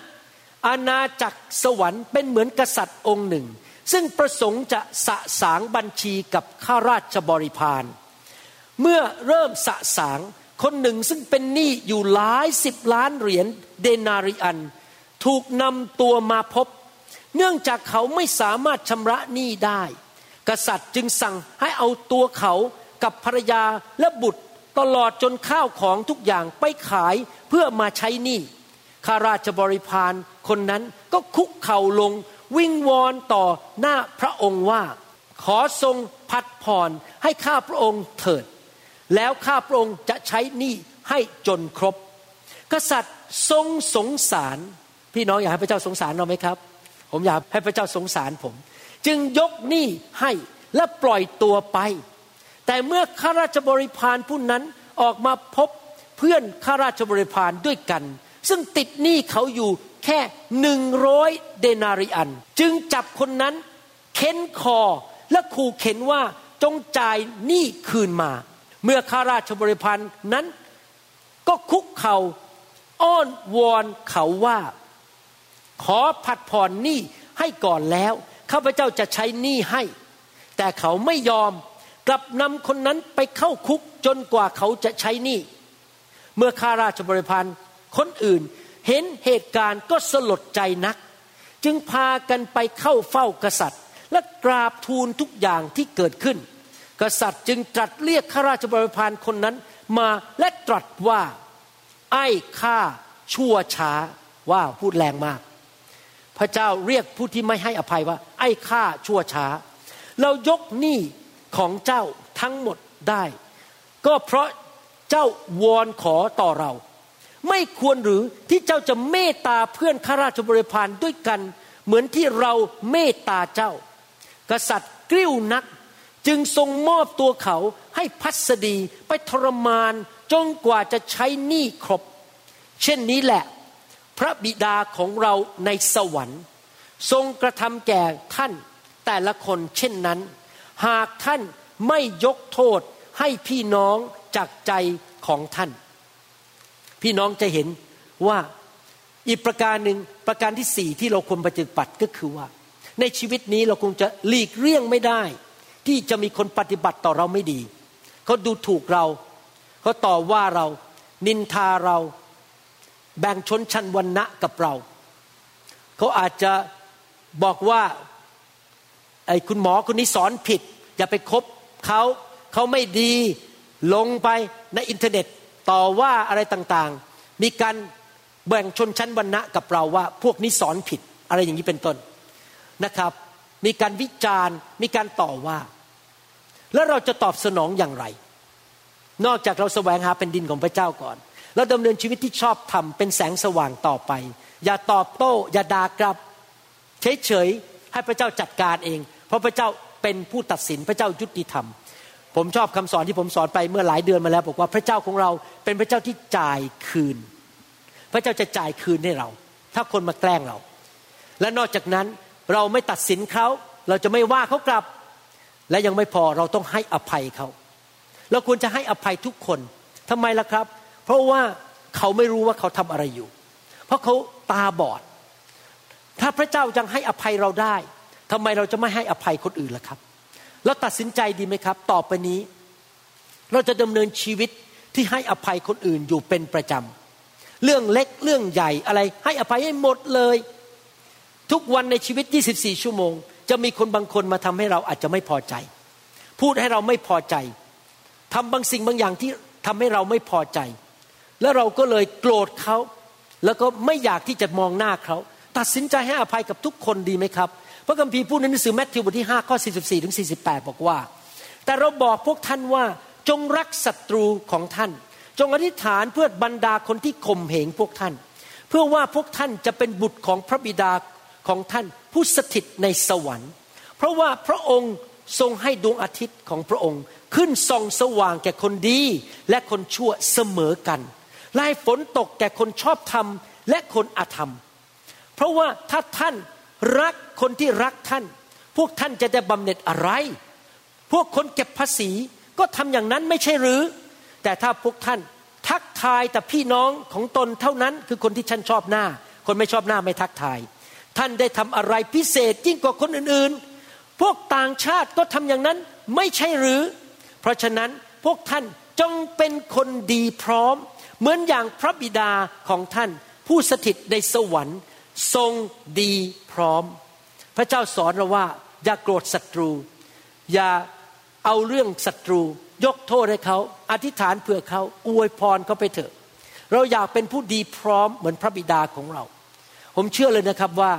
อาณาจักรสวรรค์เป็นเหมือนกษัตริย์องค์หนึ่ง ซึ่งประสงค์จะสะสางบัญชีกับข้าราชบริพารเมื่อเริ่มสะสางคนหนึ่งซึ่งเป็นหนี้อยู่หลายสิบล้านเหรียญเดนาริอัน ถูกนำตัวมาพบ เนื่องจากเขาไม่สามารถชำระหนี้ได้ กษัตริย์จึงสั่งให้เอาตัวเขา กับภรรยาและบุตรตลอดจนข้าวของทุกอย่างไปขายเพื่อมาใช้หนี้ข้าราชบริพารคนนั้นก็คุกเข่าลง วิงวอนต่อหน้าพระองค์ว่า ขอทรงพัดผ่อนให้ข้าพระองค์เถิด แล้วข้าพระองค์จะใช้หนี้ให้จนครบ กษัตริย์ทรงสงสาร พี่น้องอยากให้พระเจ้าสงสารเราไหมครับ ผมอยากให้พระเจ้าสงสารผม จึงยกหนี้ให้และปล่อยตัวไป แต่เมื่อข้าราชบริพารผู้นั้นออกมาพบเพื่อนข้าราชบริพารด้วยกัน ซึ่งติดหนี้เขาอยู่แค่หนึ่งร้อยเดนาริอัน จึงจับคนนั้นเค้นคอและขู่เข็นว่าจงจ่ายหนี้คืนมา เมื่อข้าราชบริพารนั้น ก็คุกเขาอ้อนวอนเขาว่า ขอผัดผ่อนหนี้ให้ก่อนแล้วข้าพเจ้าจะใช้หนี้ให้ แต่เขาไม่ยอม กลับนำคนนั้นไปเข้าคุกจนกว่าเขาจะใช้หนี้เมื่อข้าราชบริพารคนอื่น เห็นเหตุการณ์ก็สลดใจนัก จึงพากันไปเข้าเฝ้ากษัตริย์ และกราบทูลทุกอย่างที่เกิดขึ้น กษัตริย์จึงตรัสเรียกข้าราชบริพารคนนั้นมาและตรัสว่า ไอ้ข้าชั่วช้าว่าพูดแรงมาก พระเจ้าเรียกผู้ที่ไม่ให้อภัยว่า ไอ้ข้าชั่วช้า เรายกหนี้ ของเจ้าทั้งหมดได้ ก็เพราะเจ้าวอนขอต่อเรา ไม่ควรหรือที่เจ้าจะเมตตาเพื่อนข้าราชบริพารด้วยกัน เหมือนที่เราเมตตาเจ้า กษัตริย์กริ้วนักจึงทรงมอบตัวเขาให้พัสดีไปทรมานจนกว่าจะใช้หนี้ครบ เช่นนี้แหละ พระบิดาของเราในสวรรค์ ทรงกระทำแก่ท่านแต่ละคนเช่นนั้น หากท่านไม่ยกโทษให้พี่น้องจากใจของท่าน พี่น้องจะเห็นว่าอีกประการหนึ่งประการที่สี่ที่เราควรปฏิบัติก็คือว่า ในชีวิตนี้เราคงจะหลีกเลี่ยงไม่ได้ ที่จะมีคนปฏิบัติต่อเราไม่ดีเขาดูถูกเราเขาต่อว่าเรา นินทาเรา แบ่งชนชั้นวรรณะกับเราเขาอาจจะบอกว่า ไอ้คุณหมอคนนี้สอนผิด อย่าไปคบเขาเขาไม่ดีลงไปในอินเทอร์เน็ตต่อว่าอะไรต่างๆ มีการแบ่งชนชั้นวรรณะกับเราว่า พวกนี้สอนผิดอะไรอย่างนี้เป็นต้นนะครับ มีการวิจารณ์มีการต่อว่า แล้วเราจะตอบสนองอย่างไร นอกจากเราแสวงหาแผ่นดินของพระเจ้าก่อน แล้วดำเนินชีวิตที่ชอบธรรมเป็นแสงสว่างต่อไป อย่าตอบโต้ อย่าด่ากลับ เฉยๆให้พระเจ้าจัดการเอง เพราะพระเจ้าเป็นผู้ตัดสินพระเจ้ายุติธรรม ผมชอบคำสอนที่ผมสอนไปเมื่อหลายเดือนมาแล้ว บอกว่าพระเจ้าของเราเป็นพระเจ้าที่จ่ายคืน พระเจ้าจะจ่ายคืนให้เรา ถ้าคนมาแกล้งเรา และนอกจากนั้นเราไม่ตัดสินเขาเราจะไม่ว่าเขากลับ และยังไม่พอเราต้องให้อภัยเขาเราควรจะให้อภัยทุกคนทำไมล่ะครับ เพราะว่าเขาไม่รู้ว่าเขาทำอะไรอยู่ เพราะเขาตาบอด ถ้าพระเจ้ายังให้อภัยเราได้ ทำไมเราจะไม่ให้อภัยคนอื่นล่ะครับ เราตัดสินใจดีไหมครับ ต่อไปนี้ เราจะดำเนินชีวิตที่ให้อภัยคนอื่นอยู่เป็นประจำ เรื่องเล็กเรื่องใหญ่อะไร ให้อภัยให้หมดเลย ทุกวันในชีวิต 24 ชั่วโมง จะมีคนบางคนมาทำให้เราอาจจะไม่พอใจ พูดให้เราไม่พอใจทำบางสิ่งบางอย่างที่ทำให้เราไม่พอใจ แล้วเราก็เลยโกรธเขาแล้วก็ไม่อยากที่จะมองหน้าเขา ตัดสินใจให้อภัยกับทุกคนดีไหมครับ พระคัมภีร์พูดในหนังสือแมทธิวบทที่5ข้อ44ถึง48 บอกว่า แต่เราบอกพวกท่านว่าจงรักศัตรูของท่าน จงอธิษฐานเพื่อบรรดาคนที่ข่มเหงพวกท่าน เพื่อว่าพวกท่านจะเป็นบุตรของพระบิดาของท่านผู้สถิตในสวรรค์ เพราะว่าพระองค์ทรงให้ดวงอาทิตย์ของพระองค์ ขึ้นส่องสว่างแก่คนดีและคนชั่วเสมอกันและให้ฝนตกแก่คนชอบธรรมและคนอธรรม เพราะว่าถ้าท่าน รักคนที่รักท่าน พวกท่านจะได้บำเหน็จอะไร พวกคนเก็บภาษีก็ทำอย่างนั้นไม่ใช่หรือ แต่ถ้าพวกท่านทักทายแต่พี่น้องของตนเท่านั้น คือคนที่ท่านชอบหน้า คนไม่ชอบหน้าไม่ทักทาย ท่านได้ทำอะไรพิเศษยิ่งกว่าคนอื่นๆ พวกต่างชาติก็ทำอย่างนั้นไม่ใช่หรือ เพราะฉะนั้นพวกท่านจงเป็นคนดีพร้อม เหมือนอย่างพระบิดาของท่านผู้สถิตในสวรรค์ ทรงดีพร้อม พระเจ้าสอนเราว่า อย่าโกรธศัตรู อย่าเอาเรื่องศัตรู ยกโทษให้เขา อธิษฐานเผื่อเขาอวยพรเขาไปเถอะ เราอยากเป็นผู้ดีพร้อมเหมือนพระบิดาของเรา ผมเชื่อเลยนะครับว่า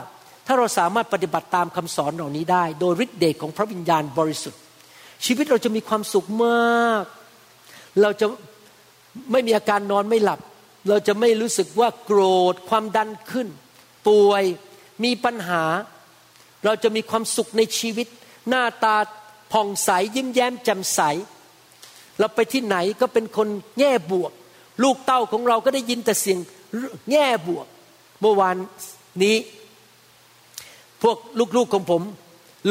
ถ้าเราสามารถปฏิบัติตามคำสอนเหล่านี้ได้ โดยฤทธิเดชของพระวิญญาณบริสุทธิ์ ชีวิตเราจะมีความสุขมาก เราจะไม่มีอาการนอนไม่หลับ เราจะไม่รู้สึกว่าโกรธความดันขึ้น ป่วยมีปัญหา เราจะมีความสุขในชีวิต หน้าตาผ่องใสยิ้มแย้มแจ่มใส เราไปที่ไหนก็เป็นคนแง่บวก ลูกเต้าของเราก็ได้ยินแต่เสียงแง่บวก เมื่อวานนี้ พวกลูกๆของผม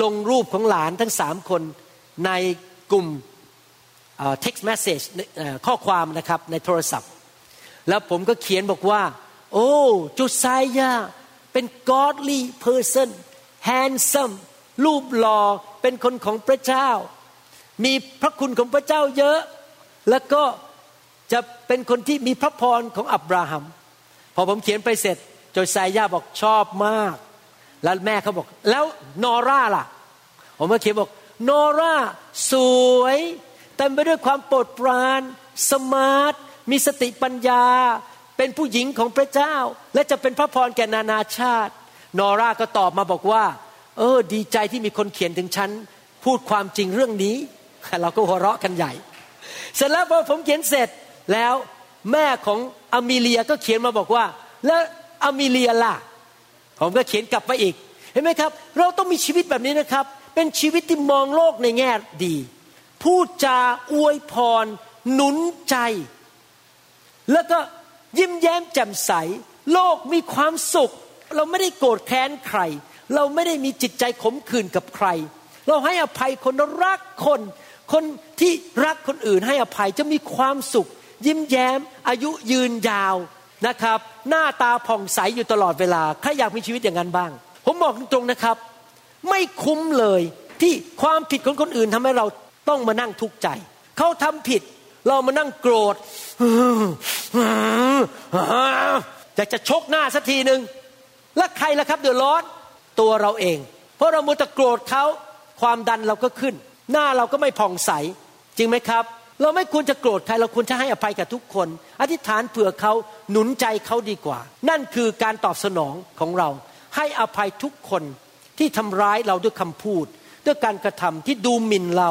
ลงรูปของหลานทั้งสามคนในกลุ่ม text message ข้อความนะครับในโทรศัพท์ แล้วผมก็เขียนบอกว่า โอ้โจไซยาเป็น godly person handsome รูปหล่อเป็นคนของพระเจ้า มีพระคุณของพระเจ้าเยอะ แล้วก็จะเป็นคนที่มีพระพรของอับราฮัม พอผมเขียนไปเสร็จโจไซยาบอกชอบมาก แล้วแม่เขาบอก แล้วนอร่าล่ะ ผมก็เขียนบอกนอร่าสวยเต็มไปด้วยความโปรดปราน สมาร์ท มีสติปัญญา เป็นผู้หญิงของพระเจ้า และจะเป็นพระพรแก่นานาชาติ นอร่าก็ตอบมาบอกว่า เออ ดีใจที่มีคนเขียนถึงฉัน พูดความจริงเรื่องนี้ เราก็หัวเราะกันใหญ่ เสร็จแล้วพอผมเขียนเสร็จแล้วแม่ของอเมเลียก็เขียนมาบอกว่า แล้วอเมเลียล่ะ ผมก็เขียนกลับไปอีก เห็นไหมครับ เราต้องมีชีวิตแบบนี้นะครับ เป็นชีวิตที่มองโลกในแง่ดี พูดจาอวยพร หนุนใจ แล้วก็ ยิ้มแย้มแจ่มใส โลกมีความสุข เราไม่ได้โกรธแค้นใคร เราไม่ได้มีจิตใจขมขื่นกับใคร เราให้อภัยคนรารักคน คนที่รักคนอื่นให้อภัยจะมีความสุข ยิ้มแย้ม อายุยืนยาวนะครับ หน้าตาผ่องใสอยู่ตลอดเวลาใครอยากมีชีวิตอย่างนั้นบ้าง ผมบอกตรงๆนะครับ ไม่คุ้มเลยที่ความผิดของคนอื่นทำให้เราต้องมานั่งทุกข์ใจ เขาทำผิด เรามานั่งโกรธอยากจะชกหน้าสักทีหนึ่งแล้วใครล่ะครับเดือดร้อนตัวเราเอง เพราะเรามัวแต่โกรธเขาความดันเราก็ขึ้น หน้าเราก็ไม่ผ่องใส จริงไหมครับ เราไม่ควรจะโกรธใครเราควรจะให้อภัยกับทุกคน อธิษฐานเผื่อเขาหนุนใจเขาดีกว่า นั่นคือการตอบสนองของเรา ให้อภัยทุกคนที่ทำร้ายเราด้วยคำพูด ด้วยการกระทำที่ดูหมิ่นเรา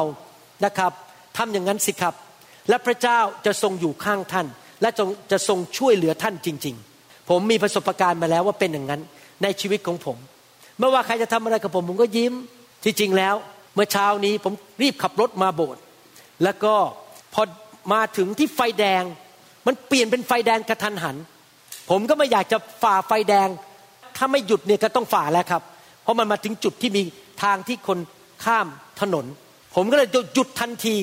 นะครับทำอย่างนั้นสิครับ และพระเจ้าจะทรงอยู่ข้างท่าน และจะจะทรงช่วยเหลือท่านจริง ๆ ผมมีประสบการณ์มาแล้วว่าเป็นอย่างนั้นในชีวิตของผมไม่ว่าใครจะทำอะไรกับผมผมก็ยิ้มที่จริงแล้ว เมื่อเช้านี้ผมรีบขับรถมาโบสถ์แล้วก็พอมาถึงที่ไฟแดง มันเปลี่ยนเป็นไฟแดงกระทันหัน ผมก็ไม่อยากจะฝ่าไฟแดง ถ้าไม่หยุดเนี่ยก็ต้องฝ่าแล้วครับ เพราะมันมาถึงจุดที่มีทางที่คนข้ามถนน ผมก็เลยหยุดทันที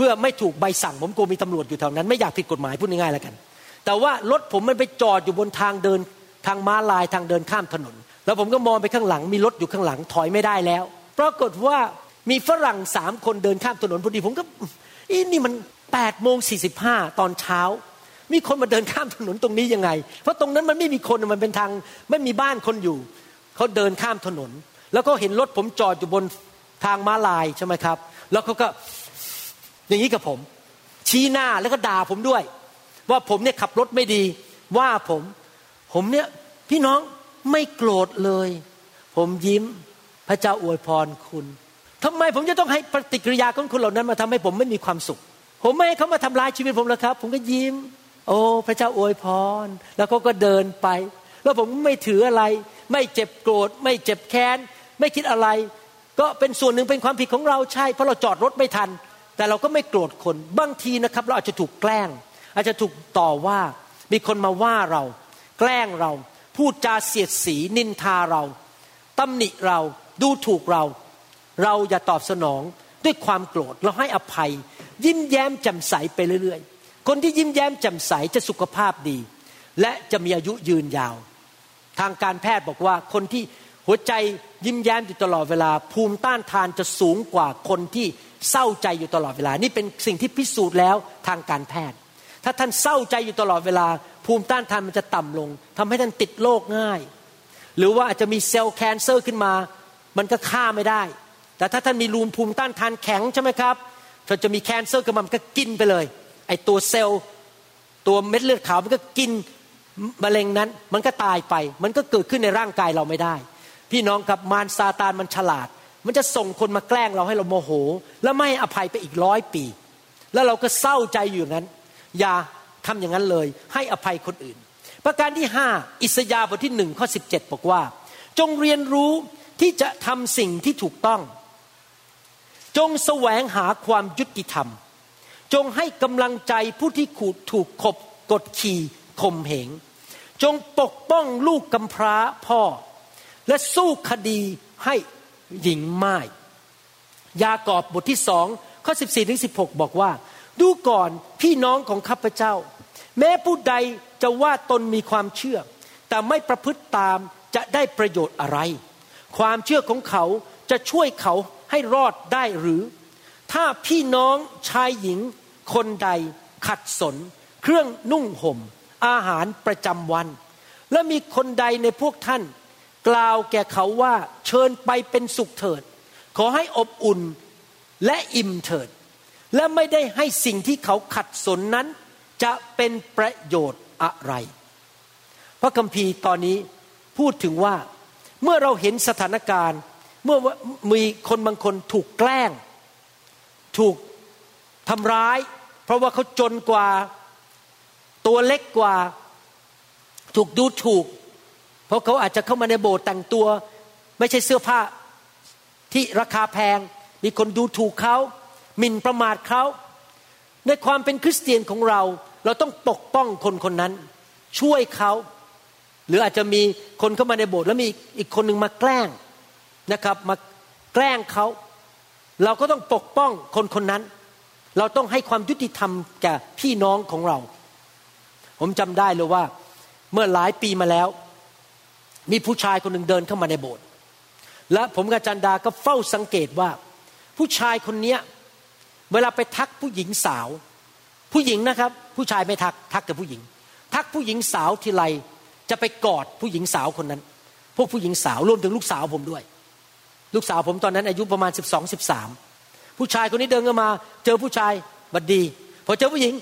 พื่อไม่ถูกใบสั่งผมกลัวมีตำรวจอยู่แถวนั้น ไม่อยากผิดกฎหมายพูดง่ายๆแล้วกัน แต่ว่ารถผมมันไปจอดอยู่บนทางเดิน ทางม้าลายทางเดินข้ามถนน แล้วผมก็มองไปข้างหลังมีรถอยู่ข้างหลังถอยไม่ได้แล้ว ปรากฏว่ามีฝรั่งสามคนเดินข้ามถนนพอดีผมก็อีนี่มันแปดโมงสี่สิบห้าตอนเช้า มีคนมาเดินข้ามถนนตรงนี้ยังไง เพราะตรงนั้นมันไม่มีคนมันเป็นทางไม่มีบ้านคนอยู่เขาเดินข้ามถนน แล้วก็เห็นรถผมจอดอยู่บนทางม้าลายใช่ไหมครับ แล้วเขาก็ อย่างนี้กับผม ชี้หน้าแล้วก็ด่าผมด้วย ว่าผมเนี่ยขับรถไม่ดี ว่าผม ผมเนี่ยพี่น้องไม่โกรธเลย ผมยิ้มพระเจ้าอวยพรคุณทำไมผมจะต้องให้ปฏิกิริยาของคุณเหล่านั้นมาทำให้ผมไม่มีความสุข ผมไม่ให้เขามาทำร้ายชีวิตผมแล้วครับ ผมก็ยิ้ม โอ้ พระเจ้าอวยพร แล้วเขาก็เดินไป แล้วผมไม่ถืออะไร ไม่เจ็บโกรธ ไม่เจ็บแค้น ไม่คิดอะไร ก็เป็นส่วนหนึ่งเป็นความผิดของเราใช่ เพราะเราจอดรถไม่ทัน แต่เราก็ไม่โกรธคนบางทีนะครับ เราอาจจะถูกแกล้ง อาจจะถูกต่อว่า มีคนมาว่าเรา แกล้งเรา พูดจาเสียดสีนินทาเราตำหนิเราดูถูกเรา เราอย่าตอบสนองด้วยความโกรธเราให้อภัย ยิ้มแย้มแจ่มใสไปเรื่อยๆ คนที่ยิ้มแย้มแจ่มใสจะสุขภาพดี และจะมีอายุยืนยาว ทางการแพทย์บอกว่าคนที่หัวใจยิ้มแย้มอยู่ตลอดเวลา ภูมิต้านทานจะสูงกว่าคนที่ เศร้าใจอยู่ตลอดเวลา นี่เป็นสิ่งที่พิสูจน์แล้วทางการแพทย์ ถ้าท่านเศร้าใจอยู่ตลอดเวลา ภูมิต้านทานมันจะต่ำลงทำให้ท่านติดโรคง่าย หรือว่าอาจจะมีเซลล์ cancer ขึ้นมา มันก็ฆ่าไม่ได้ แต่ถ้าท่านมีรูมภูมิต้านทานแข็งใช่ไหมครับถ้าจะมี cancer ขึ้นมามันก็กินไปเลย ไอ้ตัวเซลล์ตัวเม็ดเลือดขาวมันก็กินมะเร็งนั้น มันก็ตายไป มันก็เกิดขึ้นในร่างกายเราไม่ได้ พี่น้องกับมารซาตานมันฉลาด มันจะส่งคนมาแกล้งเราให้เราโมโห แล้วไม่อภัยไปอีกร้อยปี แล้วเราก็เศร้าใจอยู่นั้น อย่าทำอย่างนั้นเลย ให้อภัยคนอื่น ประการที่ห้าอิสยาห์บทที่หนึ่งข้อสิบเจ็ดบอกว่า จงเรียนรู้ที่จะทำสิ่งที่ถูกต้อง จงแสวงหาความยุติธรรม จงให้กำลังใจผู้ที่ขูดถูกขบกดขี่ข่มเหง จงปกป้องลูกกำพร้าพ่อ และสู้คดีให้ หญิงไม้ยากอบบทที่สองข้อ14ถึง16บอกว่า ดูก่อนพี่น้องของข้าพเจ้า แม้ผู้ใดจะว่าตนมีความเชื่อ แต่ไม่ประพฤติตามจะได้ประโยชน์อะไร ความเชื่อของเขาจะช่วยเขาให้รอดได้หรือ ถ้าพี่น้องชายหญิงคนใดขัดสน เครื่องนุ่งห่ม อาหารประจำวัน และมีคนใดในพวกท่าน กล่าวแก่เขาว่าเชิญไปเป็นสุขเถิด ขอให้อบอุ่นและอิ่มเถิด และไม่ได้ให้สิ่งที่เขาขัดสนนั้น จะเป็นประโยชน์อะไร พระคัมภีร์ตอนนี้พูดถึงว่าเมื่อเราเห็นสถานการณ์ เมื่อมีคนบางคนถูกแกล้ง ถูกทำร้าย เพราะว่าเขาจนกว่าตัวเล็กกว่า ถูกดูถูก เพราะเขาอาจจะเข้ามาในโบสถ์แต่งตัว ไม่ใช่เสื้อผ้าที่ราคาแพง มีคนดูถูกเขาหมิ่นประมาทเขาในความเป็นคริสเตียนของเรา เราต้องปกป้องคนคนนั้น ช่วยเขา หรืออาจจะมีคนเข้ามาในโบสถ์แล้วมีอีกคนหนึ่งมาแกล้งนะครับ มาแกล้งเขาเราก็ต้องปกป้องคนคนนั้น เราต้องให้ความยุติธรรมแก่พี่น้องของเรา ผมจำได้เลยว่า เมื่อหลายปีมาแล้ว มีผู้ชายคนหนึ่งเดินเข้ามาในโบสถ์และผมกับจันดาก็เฝ้าสังเกตว่า ผู้ชายคนนี้เวลาไปทักผู้หญิงสาว ผู้หญิงนะครับ ผู้ชายไม่ทักทักแต่ผู้หญิง ทักผู้หญิงสาวทีไรจะไปกอดผู้หญิงสาวคนนั้น พวกผู้หญิงสาวรวมถึงลูกสาวผมด้วย ลูกสาวผมตอนนั้น อายุประมาณ 12 13 ผู้ชายคนนี้เดินเข้ามา เจอผู้ชายบัดดี พอเจอผู้หญิง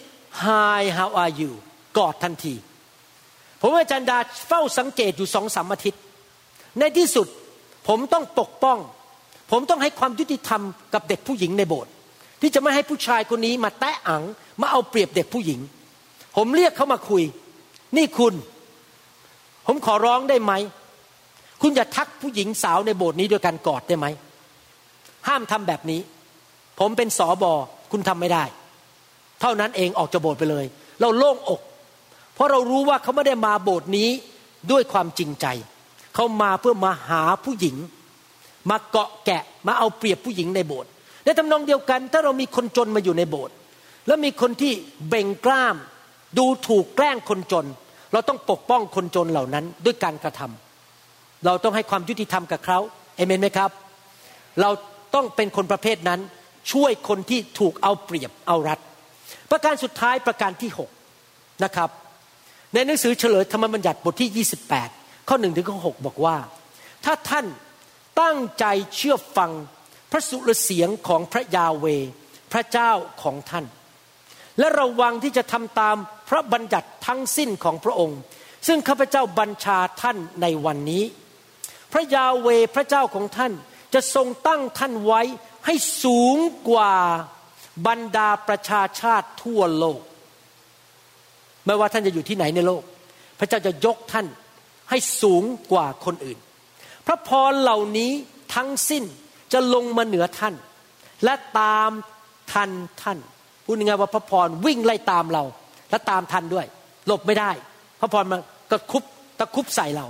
Hi how are you กอดทันที ผมอาจารย์ดาเฝ้าสังเกตอยู่สองสามอาทิตย์ ในที่สุดผมต้องปกป้อง ผมต้องให้ความยุติธรรมกับเด็กผู้หญิงในโบสถ์ที่จะไม่ให้ผู้ชายคนนี้มาแตะอังมาเอาเปรียบเด็กผู้หญิง ผมเรียกเขามาคุย นี่คุณ ผมขอร้องได้ไหม คุณอย่าทักผู้หญิงสาวในโบสถ์นี้ด้วยการกอดได้ไหม ห้ามทำแบบนี้ ผมเป็นสอบอคุณทำไม่ได้ เท่านั้นเองออกจากโบสถ์ไปเลย เราโล่งอก เพราะเรารู้ว่าเขาไม่ได้มาโบสถ์นี้ด้วยความจริงใจ เขามาเพื่อมาหาผู้หญิง มาเกาะแกะมาเอาเปรียบผู้หญิงในโบสถ์ในทำนองเดียวกัน ถ้าเรามีคนจนมาอยู่ในโบสถ์แล้วมีคนที่เบ่งกล้าม ดูถูกแกล้งคนจน เราต้องปกป้องคนจนเหล่านั้นด้วยการกระทำเราต้องให้ความยุติธรรมกับเขาเอเมนไหมครับ เราต้องเป็นคนประเภทนั้นช่วยคนที่ถูกเอาเปรียบเอารัด ประการสุดท้ายประการที่ 6 นะครับ ในหนังสือเฉลยธรรมบัญญัติบทที่ 28 ข้อ1ถึงข้อ6บอกว่า ถ้าท่านตั้งใจเชื่อฟังพระสุรเสียงของพระยาเว พระเจ้าของท่าน และระวังที่จะทำตามพระบัญญัติทั้งสิ้นของพระองค์ ซึ่งข้าพเจ้าบัญชาท่านในวันนี้ พระยาเวพระเจ้าของท่านจะทรงตั้งท่านไว้ให้สูงกว่าบรรดาประชาชาติทั่วโลก ไม่ว่าท่านจะอยู่ที่ไหนในโลก พระเจ้าจะยกท่านให้สูงกว่าคนอื่น พระพรเหล่านี้ทั้งสิ้นจะลงมาเหนือท่าน และตามทันท่านพูดง่ายว่าพระพรวิ่งไล่ตามเรา และตามทันด้วย หลบไม่ได้ พระพรมันก็คุบตะคุบใส่เรา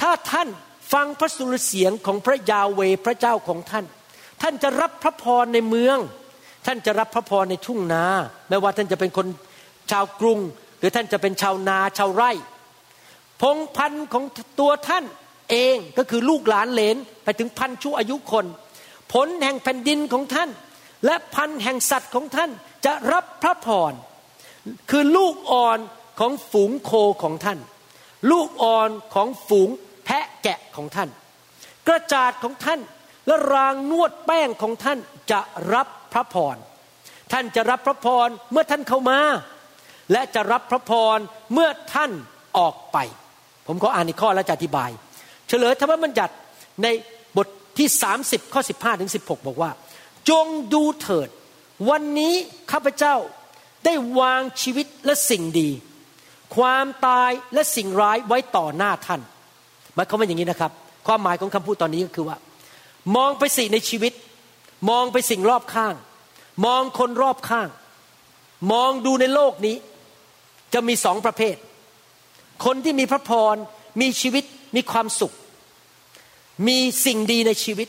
ถ้าท่านฟังพระสุรเสียงของพระยาเวพระเจ้าของท่าน ท่านจะรับพระพรในเมือง ท่านจะรับพระพรในทุ่งนา ไม่ว่าท่านจะเป็นคนชาวกรุง รือท่านจะเป็นชาวนาชาวไร่ พงพันธุ์ของตัวท่านเองก็คือลูกหลานเลนไปถึงพันชั่วอายุคน ผลแห่งแผ่นดินของท่าน และพันแห่งสัตว์ของท่านจะรับพระพรคือลูกอ่อนของฝูงโคของท่าน ลูกอ่อนของฝูงแพะแกะของท่าน กระจาดของท่านและรางนวดแป้งของท่านจะรับพระพรท่านจะรับพระพรเมื่อท่านเข้ามา และจะรับพระพรเมื่อท่านออกไป ผมขออ่านอีกข้อแล้วจะอธิบาย เฉลยธรรมบัญญัติในบทที่ 30 ข้อ 15ถึง16 บอกว่า จงดูเถิด วันนี้ข้าพเจ้าได้วางชีวิตและสิ่งดี ความตายและสิ่งร้ายไว้ต่อหน้าท่านหมายความว่าอย่างนี้นะครับ ความหมายของคำพูดตอนนี้ก็คือว่า มองไปสิ่งในชีวิต มองไปสิ่งรอบข้าง มองคนรอบข้าง มองดูในโลกนี้ จะมีสองประเภท คนที่มีพระพรมีชีวิตมีความสุข มีสิ่งดีในชีวิต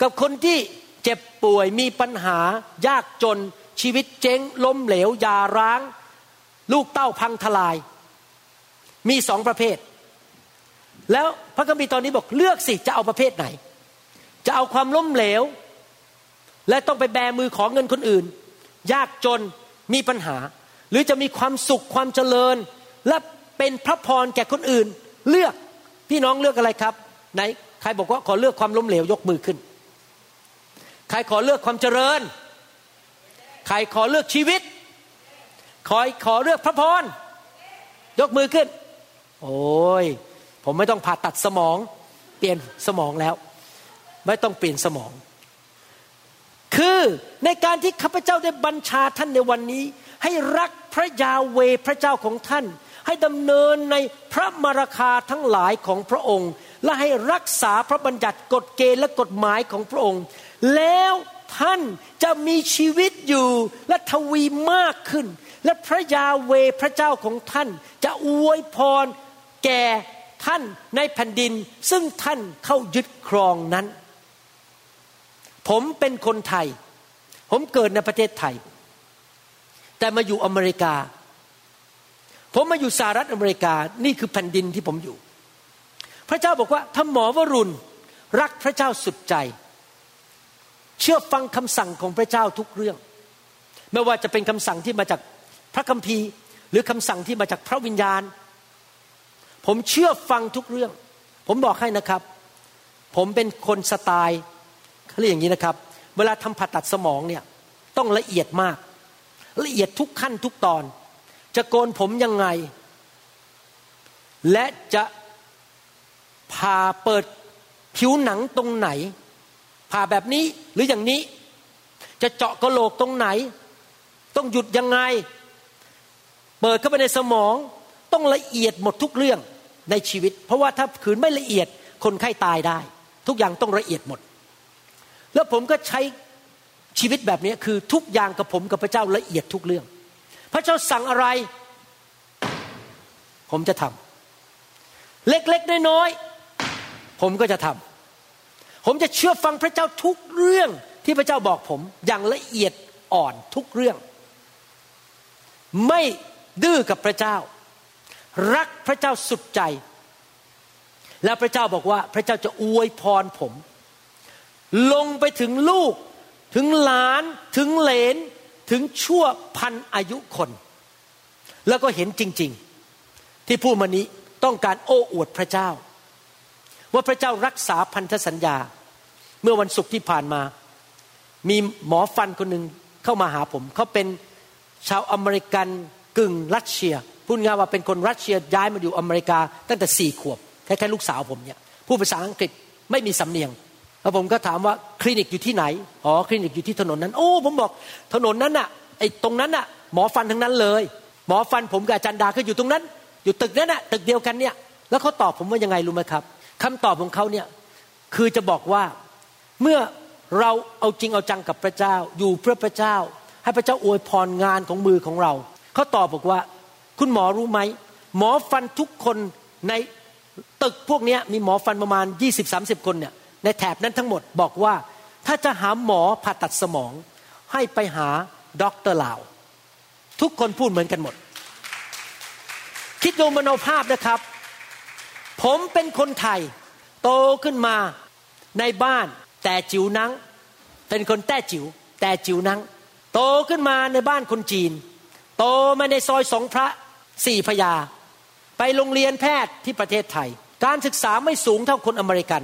กับคนที่เจ็บป่วยมีปัญหายากจนชีวิตเจ๊งล้มเหลวยาร้าง ลูกเต้าพังทลาย มีสองประเภท แล้วพระคัมภีร์ตอนนี้บอกเลือกสิจะเอาประเภทไหน จะเอาความล้มเหลว และต้องไปแบมือขอเงินคนอื่น ยากจนมีปัญหา หรือจะมีความสุขความเจริญ และเป็นพระพรแก่คนอื่น เลือกพี่น้องเลือกอะไรครับไหนใครบอกว่าขอเลือกความล้มเหลวยกมือขึ้น ใครขอเลือกความเจริญ ใครขอเลือกชีวิตขอขอเลือกพระพรยกมือขึ้น โอ้ยผมไม่ต้องผ่าตัดสมอง เปลี่ยนสมองแล้ว ไม่ต้องเปลี่ยนสมอง คือในการที่ข้าพเจ้าได้บัญชาท่านในวันนี้ ให้รักพระยาเวพระเจ้าของท่าน ให้ดำเนินในพระมรคาทั้งหลายของพระองค์ และให้รักษาพระบัญญัติกฎเกณฑ์และกฎหมายของพระองค์ แล้วท่านจะมีชีวิตอยู่และทวีมากขึ้น และพระยาเวพระเจ้าของท่าน จะอวยพรแก่ท่านในแผ่นดิน ซึ่งท่านเข้ายึดครองนั้น ผมเป็นคนไทย ผมเกิดในประเทศไทย แต่มาอยู่อเมริกา ผมมาอยู่สหรัฐอเมริกานี่คือแผ่นดินที่ผมอยู่ พระเจ้าบอกว่าถ้าหมอวรุณรักพระเจ้าสุดใจ เชื่อฟังคำสั่งของพระเจ้าทุกเรื่อง ไม่ว่าจะเป็นคำสั่งที่มาจากพระคัมภีร์ หรือคำสั่งที่มาจากพระวิญญาณ ผมเชื่อฟังทุกเรื่อง ผมบอกให้นะครับ ผมเป็นคนสไตล์เขาเรียกอย่างนี้นะครับ เวลาทำผ่าตัดสมองเนี่ยต้องละเอียดมาก ละเอียดทุกขั้นทุกตอน จะโกนผมยังไง และจะผ่าเปิดผิวหนังตรงไหน ผ่าแบบนี้หรืออย่างนี้ จะเจาะกระโหลกตรงไหน ต้องหยุดยังไง เปิดเข้าไปในสมองต้องละเอียดหมดทุกเรื่องในชีวิต เพราะว่าถ้าขืนไม่ละเอียดคนไข้ตายได้ ทุกอย่างต้องละเอียดหมด แล้วผมก็ใช้ ชีวิตแบบนี้คือทุกอย่างกับผมกับพระเจ้าละเอียดทุกเรื่อง พระเจ้าสั่งอะไร ผมจะทำเล็กๆน้อยๆผมก็จะทำผมจะเชื่อฟังพระเจ้าทุกเรื่องที่พระเจ้าบอกผมอย่างละเอียดอ่อนทุกเรื่อง ไม่ดื้อกับพระเจ้า รักพระเจ้าสุดใจ แล้วพระเจ้าบอกว่าพระเจ้าจะอวยพรผม ลงไปถึงลูก ถึงหลานถึงเหลนถึงชั่วพันอายุคน แล้วก็เห็นจริง ๆ ที่ผู้มานี้ต้องการโอ้อวดพระเจ้า ว่าพระเจ้ารักษาพันธสัญญา เมื่อวันศุกร์ที่ผ่านมา มีหมอฟันคนหนึ่งเข้ามาหาผม เขาเป็นชาวอเมริกันกึ่งรัสเซียพูดง่ายว่าเป็นคนรัสเซียย้ายมาอยู่อเมริกาตั้งแต่สี่ขวบคล้ายๆลูกสาวผมเนี่ยพูดภาษาอังกฤษไม่มีสำเนียง แล้วผมก็ถามว่าคลินิกอยู่ที่ไหน อ๋อคลินิกอยู่ที่ถนนนั้น โอ้ ผมบอกถนนนั้นน่ะไอ้ตรงนั้นน่ะหมอฟันทั้งนั้นเลย หมอฟันผมกับอาจารย์ดาก็อยู่ตรงนั้น อยู่ตึกนั้นน่ะตึกเดียวกันเนี่ย แล้วเขาตอบผมว่ายังไงรู้ไหมครับคำตอบของเขาเนี่ยคือจะบอกว่าเมื่อเราเอาจริงเอาจังกับพระเจ้า อยู่เพื่อพระเจ้า ให้พระเจ้าอวยพรงานของมือของเราเขาตอบบอกว่า คุณหมอรู้ไหมหมอฟันทุกคนในตึกพวกนี้มีหมอฟันประมาณ 20-30 คนเนี่ย ในแถบนั้นทั้งหมดบอกว่า ถ้าจะหาหมอผ่าตัดสมอง ให้ไปหาด็อกเตอร์ลาว ทุกคนพูดเหมือนกันหมด คิดดูมโนภาพนะครับ ผมเป็นคนไทย โตขึ้นมาในบ้านแต้จิ๋วนั้ง เป็นคนแต้จิ๋วแต้จิ๋วนั้ง โตขึ้นมาในบ้านคนจีน โตมาในซอยสองพระสี่พระยา ไปโรงเรียนแพทย์ที่ประเทศไทย การศึกษาไม่สูงเท่าคนอเมริกัน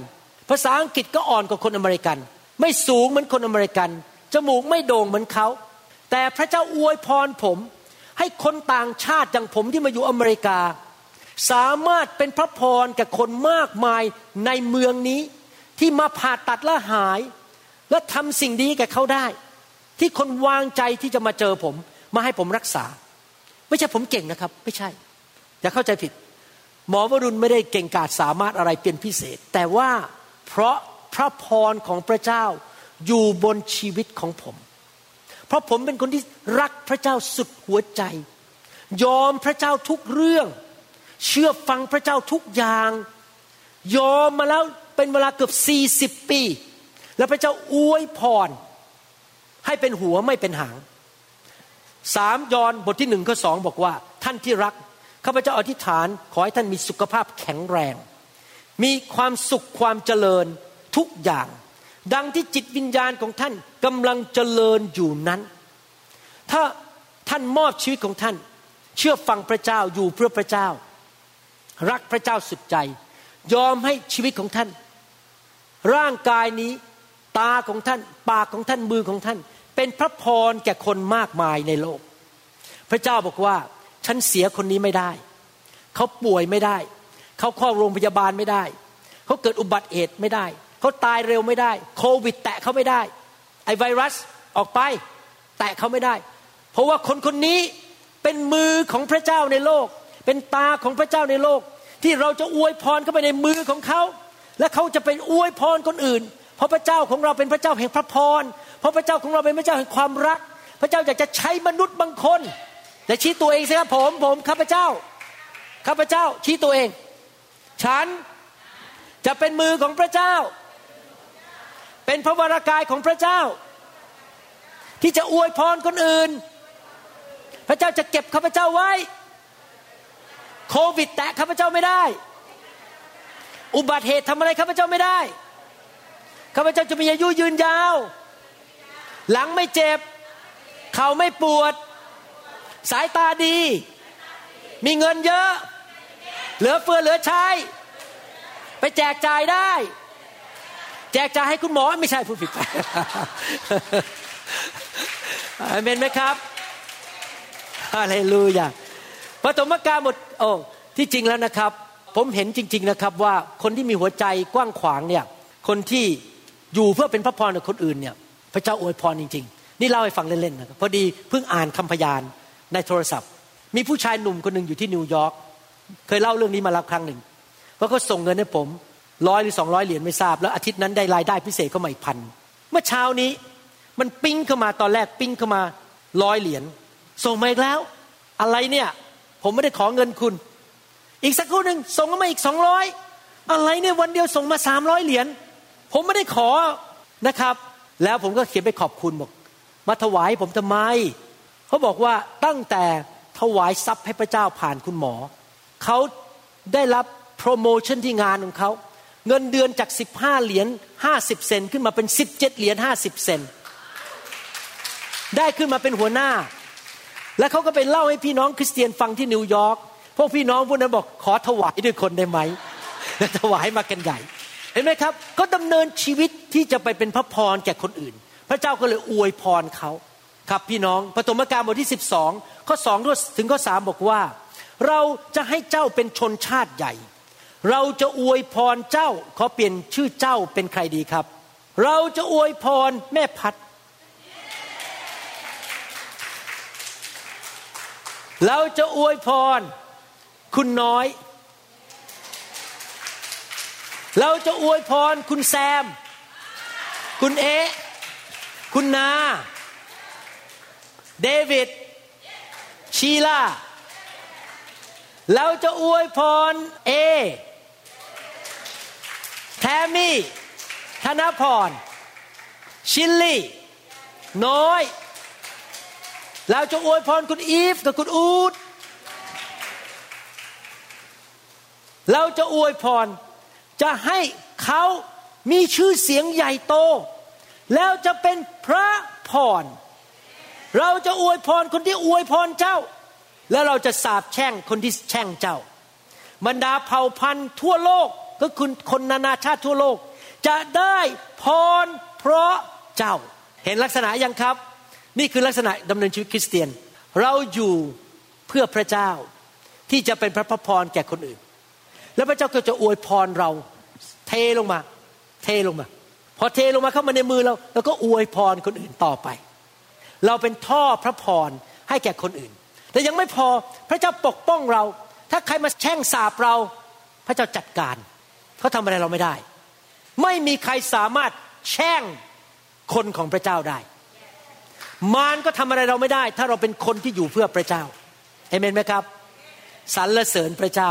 ภาษาอังกฤษก็อ่อนกว่าคนอเมริกัน ไม่สูงเหมือนคนอเมริกัน จมูกไม่โด่งเหมือนเขา แต่พระเจ้าอวยพรผม ให้คนต่างชาติอย่างผมที่มาอยู่อเมริกา สามารถเป็นพระพรกับคนมากมายในเมืองนี้ ที่มาผ่าตัดและหาย และทำสิ่งดีกับเขาได้ ที่คนวางใจที่จะมาเจอผม มาให้ผมรักษา ไม่ใช่ผมเก่งนะครับ ไม่ใช่อย่าเข้าใจผิด หมอวรุณไม่ได้เก่งกาจสามารถอะไรเป็นพิเศษ แต่ว่า เพราะพระพรของพระเจ้าอยู่บนชีวิตของผม เพราะผมเป็นคนที่รักพระเจ้าสุดหัวใจ ยอมพระเจ้าทุกเรื่อง เชื่อฟังพระเจ้าทุกอย่าง ยอมมาแล้วเป็นเวลาเกือบสี่สิบปี แล้วพระเจ้าอวยพร ให้เป็นหัวไม่เป็นหางสามยอนบทที่หนึ่งข้อสองบอกว่า ท่านที่รักข้าพเจ้าอธิษฐานขอให้ท่านมีสุขภาพแข็งแรง มีความสุขความเจริญทุกอย่าง ดังที่จิตวิญญาณของท่านกำลังเจริญอยู่นั้น ถ้าท่านมอบชีวิตของท่าน เชื่อฟังพระเจ้าอยู่เพื่อพระเจ้า รักพระเจ้าสุดใจ ยอมให้ชีวิตของท่าน ร่างกายนี้ตาของท่าน ปากของท่านมือของท่าน เป็นพระพรแก่คนมากมายในโลก พระเจ้าบอกว่าฉันเสียคนนี้ไม่ได้ เขาป่วยไม่ได้ เขาเข้าโรงพยาบาลไม่ได้ เขาเกิดอุบัติเหตุไม่ได้ เขาตายเร็วไม่ได้ โควิด แตะเขาไม่ได้ ไอไวรัสออกไป แตะเขาไม่ได้ เพราะว่าคนคนนี้เป็นมือของพระเจ้าในโลก เป็นตาของพระเจ้าในโลก ที่เราจะอวยพรเข้าไปในมือของเขา และเขาจะเป็นอวยพรคนอื่น เพราะพระเจ้าของเราเป็นพระเจ้าแห่งพระพร เพราะพระเจ้าของเราเป็นพระเจ้าแห่งความรัก พระเจ้าอยากจะใช้มนุษย์บางคนแต่ชี้ตัวเองสิครับผมผมข้าพเจ้าข้าพเจ้าชี้ตัวเอง ฉันจะเป็นมือของพระเจ้า เป็นพระวรากายของพระเจ้า ที่จะอวยพรคนอื่น พระเจ้าจะเก็บข้าพเจ้าไว้ โควิดแตะข้าพเจ้าไม่ได้ อุบัติเหตุทำอะไรข้าพเจ้าไม่ได้ ข้าพเจ้าจะมีอายุยืนยาว หลังไม่เจ็บ เข่าไม่ปวด สายตาดี มีเงินเยอะ เหลือเฟือเหลือใช้ ไปแจกจ่ายได้ แจกจ่ายให้คุณหมอไม่ใช่พูดผิดไปอเมนไหมครับฮาเลลูยาปฐมกาลหมดโอ้ที่จริงแล้วนะครับ ผมเห็นจริง ๆนะครับว่าคนที่มีหัวใจกว้างขวางเนี่ยคนที่อยู่เพื่อเป็นพระพรกับคนอื่นเนี่ยพระเจ้าอวยพรจริง ๆ นี่เล่าให้ฟังเล่นๆนะครับพอดีเพิ่งอ่านคำพยานในโทรศัพท์ มีผู้ชายหนุ่มคนหนึ่งอยู่ที่นิวยอร์ก เคยเล่าเรื่องนี้มาแล้วครั้งหนึ่งเพราเขาส่งเงินให้ผมร้อยหรือสองร้อยเหรียญไม่ทราบ แล้วอาทิตย์นั้นได้รายได้พิเศษเข้ามาอีกพันเมื่อเช้านี้มันปิ้งเข้ามาตอนแรกปิ้งเข้ามาร้อยเหรียญส่งมาอีกแล้ว อะไรเนี่ย ผมไม่ได้ขอเงินคุณ อีกสักครู่หนึ่งส่งมาอีกสองร้อยอะไรเนี่ยวันเดียวส่งมาสามร้อยเหรียญผมไม่ได้ขอนะครับ แล้วผมก็เขียนไปขอบคุณบอกมาถวายผมทำไมเขาบอกว่าตั้งแต่ถวายทรัพย์ให้พระเจ้าผ่านคุณหมอ เขาได้รับโปรโมชั่นที่งานของเขาเงินเดือนจาก 15 เหรียญ50 เซนขึ้นมาเป็น 17 เหรียญ50 เซนได้ขึ้นมาเป็นหัวหน้า แล้วเขาก็ไปเล่าให้พี่น้องคริสเตียนฟังที่นิวยอร์กพวกพี่น้องพวกนั้นบอกขอถวายด้วยคนได้ไหมถวายมากันใหญ่เห็นไหมครับก็ดำเนินชีวิตที่จะไปเป็นพระพรแก่คนอื่น พระเจ้าก็เลยอวยพรเขาครับพี่น้องปฐมกาลบทที่ 12 ข้อ2ถึงข้อ3บอกว่า เราจะให้เจ้าเป็นชนชาติใหญ่ เราจะอวยพรเจ้าขอเปลี่ยนชื่อเจ้าเป็นใครดีครับ เราจะอวยพรแม่พัด เราจะอวยพร คุณน้อย เราจะอวยพรคุณแซม คุณเอะคุณนา เดวิดชีลา เราจะอวยพรเอแทมมี่ ธนพร ชิลลี่ น้อย เราจะอวยพรคุณอีฟกับคุณอูดเราจะอวยพร จะให้เขามีชื่อเสียงใหญ่โต แล้วจะเป็นพระพร เราจะอวยพรคนที่อวยพรเจ้า แล้วเราจะสาบแช่งคนที่แช่งเจ้า บรรดาเผ่าพันธุ์ทั่วโลกก็คือคนนานาชาติทั่วโลก จะได้พรเพราะเจ้า เห็นลักษณะยังครับ นี่คือลักษณะดำเนินชีวิตคริสเตียน เราอยู่เพื่อพระเจ้าที่จะเป็นพระพพรแก่คนอื่น แล้วพระเจ้าก็จะอวยพรเราเทลงมา เทลงมา พอเทลงมาเข้ามาในมือเราเราก็อวยพรคนอื่นต่อไป เราเป็นท่อพระพรให้แก่คนอื่น แต่ยังไม่พอพระเจ้าปกป้องเรา ถ้าใครมาแช่งสาบเรา พระเจ้าจัดการเขาทำอะไรเราไม่ได้ ไม่มีใครสามารถแช่งคนของพระเจ้าได้ มารก็ทำอะไรเราไม่ได้ ถ้าเราเป็นคนที่อยู่เพื่อพระเจ้าเอเมนไหมครับสรรเสริญพระเจ้า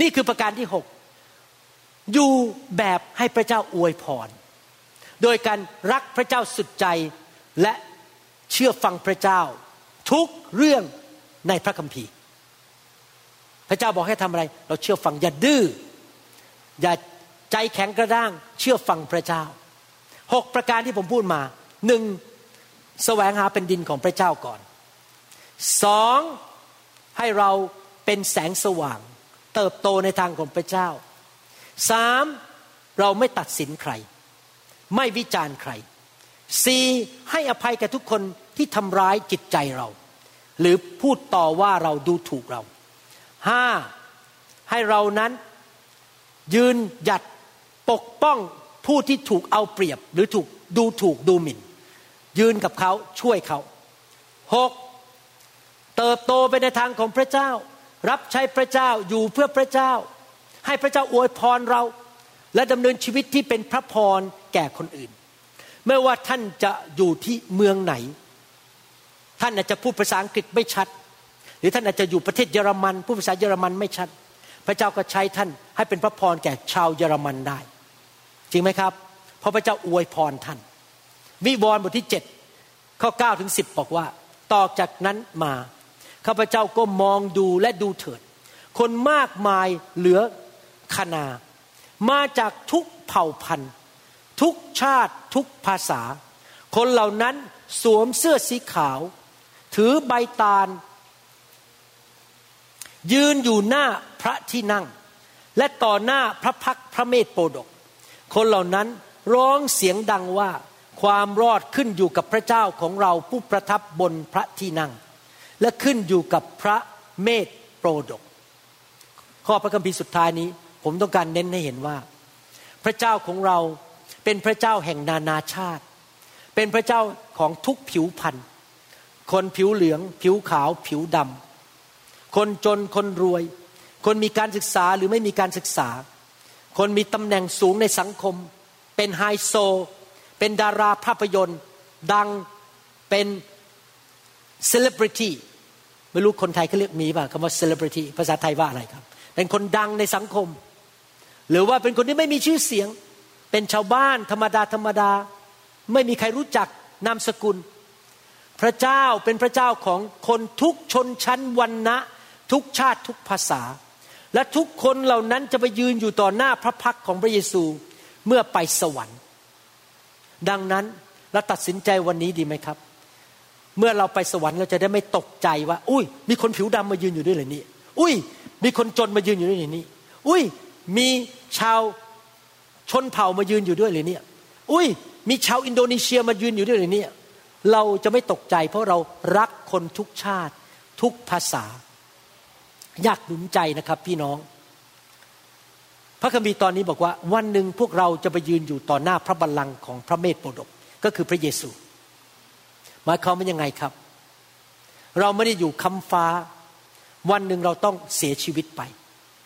นี่คือประการที่หกอยู่แบบให้พระเจ้าอวยพร โดยการรักพระเจ้าสุดใจและเชื่อฟังพระเจ้า ทุกเรื่อง ในพระคัมภีร์ พระเจ้าบอกให้ทำอะไร เราเชื่อฟังอย่าดื้ออย่าใจแข็งกระด้าง เชื่อฟังพระเจ้าหกประการที่ผมพูดมาหนึ่งแสวงหาเป็นดินของพระเจ้าก่อนสองให้เราเป็นแสงสว่าง เติบโตในทางของพระเจ้าสามเราไม่ตัดสินใคร ไม่วิจารณ์ใครสี่ให้อภัยแก่ทุกคนที่ทำร้ายจิตใจเรา หรือพูดต่อว่าเราดูถูกเราห้าให้เรานั้นยืนหยัดปกป้องผู้ที่ถูกเอาเปรียบหรือถูกดูถูกดูหมิ่น ยืนกับเขาช่วยเขาหกเติบโตไปในทางของพระเจ้า รับใช้พระเจ้าอยู่เพื่อพระเจ้า ให้พระเจ้าอวยพรเรา และดำเนินชีวิตที่เป็นพระพรแก่คนอื่น ไม่ว่าท่านจะอยู่ที่เมืองไหน ท่านอาจจะพูดภาษาอังกฤษไม่ชัด หรือท่านอาจจะอยู่ประเทศเยอรมันพูดภาษาเยอรมันไม่ชัด พระเจ้าก็ใช้ท่านให้เป็นพระพรแก่ชาวเยอรมันได้ จริงไหมครับ เพราะพระเจ้าอวยพรท่าน วิวรณ์บทที่7ข้อ9ถึง10 บอกว่า ต่อจากนั้นมาข้าพเจ้าก็มองดูและดูเถิด คนมากมายเหลือขนามาจากทุกเผ่าพันธุ์ ทุกชาติทุกภาษา คนเหล่านั้นสวมเสื้อสีขาว ถือใบตาล ยืนอยู่หน้าพระที่นั่ง และต่อหน้าพระพักพระเมธโปดก คนเหล่านั้นร้องเสียงดังว่าความรอดขึ้นอยู่กับพระเจ้าของเราผู้ประทับบนพระที่นั่ง และขึ้นอยู่กับพระเมธโปรดก ข้อพระคัมภีร์สุดท้ายนี้ ผมต้องการเน้นให้เห็นว่า พระเจ้าของเราเป็นพระเจ้าแห่งนานาชาติ เป็นพระเจ้าของทุกผิวพันธุ์ คนผิวเหลือง ผิวขาว ผิวดำคนจนคนรวย คนมีการศึกษาหรือไม่มีการศึกษา คนมีตำแหน่งสูงในสังคม เป็นไฮโซ เป็นดาราภาพยนตร์ ดังเป็นเซเลบริตี้ไม่รู้คนไทยเขาเรียกมีป่ะคำว่าเซเลบริตี้ภาษาไทยว่าอะไรครับ เป็นคนดังในสังคม หรือว่าเป็นคนที่ไม่มีชื่อเสียง เป็นชาวบ้านธรรมดาธรรมดา ไม่มีใครรู้จักนามสกุล พระเจ้าเป็นพระเจ้าของคนทุกชนชั้นวันนะทุกชาติทุกภาษา และทุกคนเหล่านั้นจะไปยืนอยู่ต่อหน้าพระพักของพระเยซูเมื่อไปสวรรค์ ดังนั้นเราตัดสินใจวันนี้ดีไหมครับ เมื่อเราไปสวรรค์เราจะได้ไม่ตกใจว่า อุ้ย มีคนผิวดำมายืนอยู่ด้วยเหรอนี่อุ้ย มีคนจนมายืนอยู่ด้วยเหรอนี่อุ้ย มีชาวชนเผ่ามายืนอยู่ด้วยเลยเนี่ยอุ้ย มีชาวอินโดนีเซียมายืนอยู่ด้วยเลยเนี่ย เราจะไม่ตกใจเพราะเรารักคนทุกชาติ ทุกภาษา อยากหนุนใจนะครับพี่น้อง พระคัมภีร์ตอนนี้บอกว่า วันหนึ่งพวกเราจะไปยืนอยู่ต่อหน้าพระบัลลังก์ของพระเมธโปรดกก็คือพระเยซูหมายความว่ายังไงครับ เราไม่ได้อยู่คำฟ้า วันหนึ่งเราต้องเสียชีวิตไป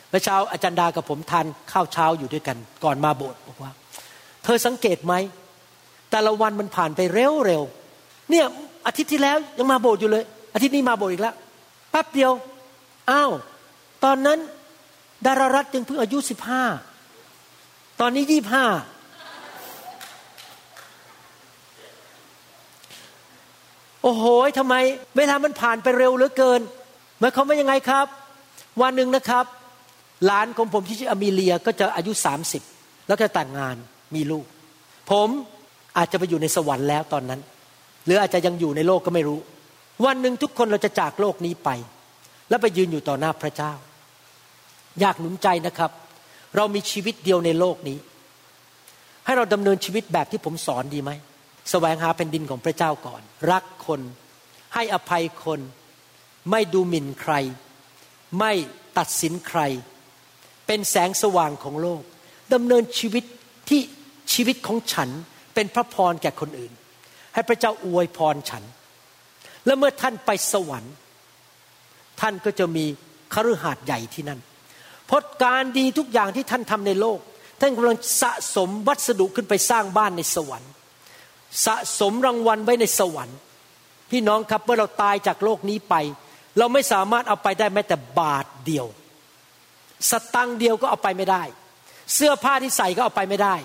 เมื่อเช้าอาจารย์ดากับผมทานข้าวเช้าอยู่ด้วยกัน ก่อนมาโบสถ์บอกว่า เธอสังเกตไหมแต่ละวันมันผ่านไปเร็วเร็ว เนี่ยอาทิตย์ที่แล้วยังมาโบสถ์อยู่เลย อาทิตย์นี้มาโบสถ์อีกแล้วแป๊บเดียวอ้าวตอนนั้นดารารัตยังเพิ่งอายุสิบห้าตอนนี้ยี่ห้าโอ้โหทำไม เวลามันผ่านไปเร็วเหลือเกินหมายความว่ายังไงครับ วันหนึ่งนะครับ หลานของผมที่ชื่ออเมเลียก็จะอายุสามสิบแล้วก็แต่งงานมีลูก ผมอาจจะไปอยู่ในสวรรค์แล้วตอนนั้น หรืออาจจะยังอยู่ในโลกก็ไม่รู้ วันหนึ่งทุกคนเราจะจากโลกนี้ไป แล้วไปยืนอยู่ต่อหน้าพระเจ้า อยากหนุนใจนะครับ เรามีชีวิตเดียวในโลกนี้ ให้เราดำเนินชีวิตแบบที่ผมสอนดีไหมแสวงหาแผ่นดินของพระเจ้าก่อน รักคน ให้อภัยคน ไม่ดูหมิ่นใคร ไม่ตัดสินใคร เป็นแสงสว่างของโลกดำเนินชีวิตที่ชีวิตของฉันเป็นพระพรแก่คนอื่น ให้พระเจ้าอวยพรฉัน และเมื่อท่านไปสวรรค์ ท่านก็จะมีคฤหาสน์ใหญ่ที่นั่นเพราะการดีทุกอย่างที่ท่านทำในโลก ท่านกำลังสะสมวัสดุขึ้นไปสร้างบ้านในสวรรค์ สะสมรางวัลไว้ในสวรรค์ พี่น้องครับเมื่อเราตายจากโลกนี้ไป เราไม่สามารถเอาไปได้แม้แต่บาทเดียว สตังเดียวก็เอาไปไม่ได้ เสื้อผ้าที่ใส่ก็เอาไปไม่ได้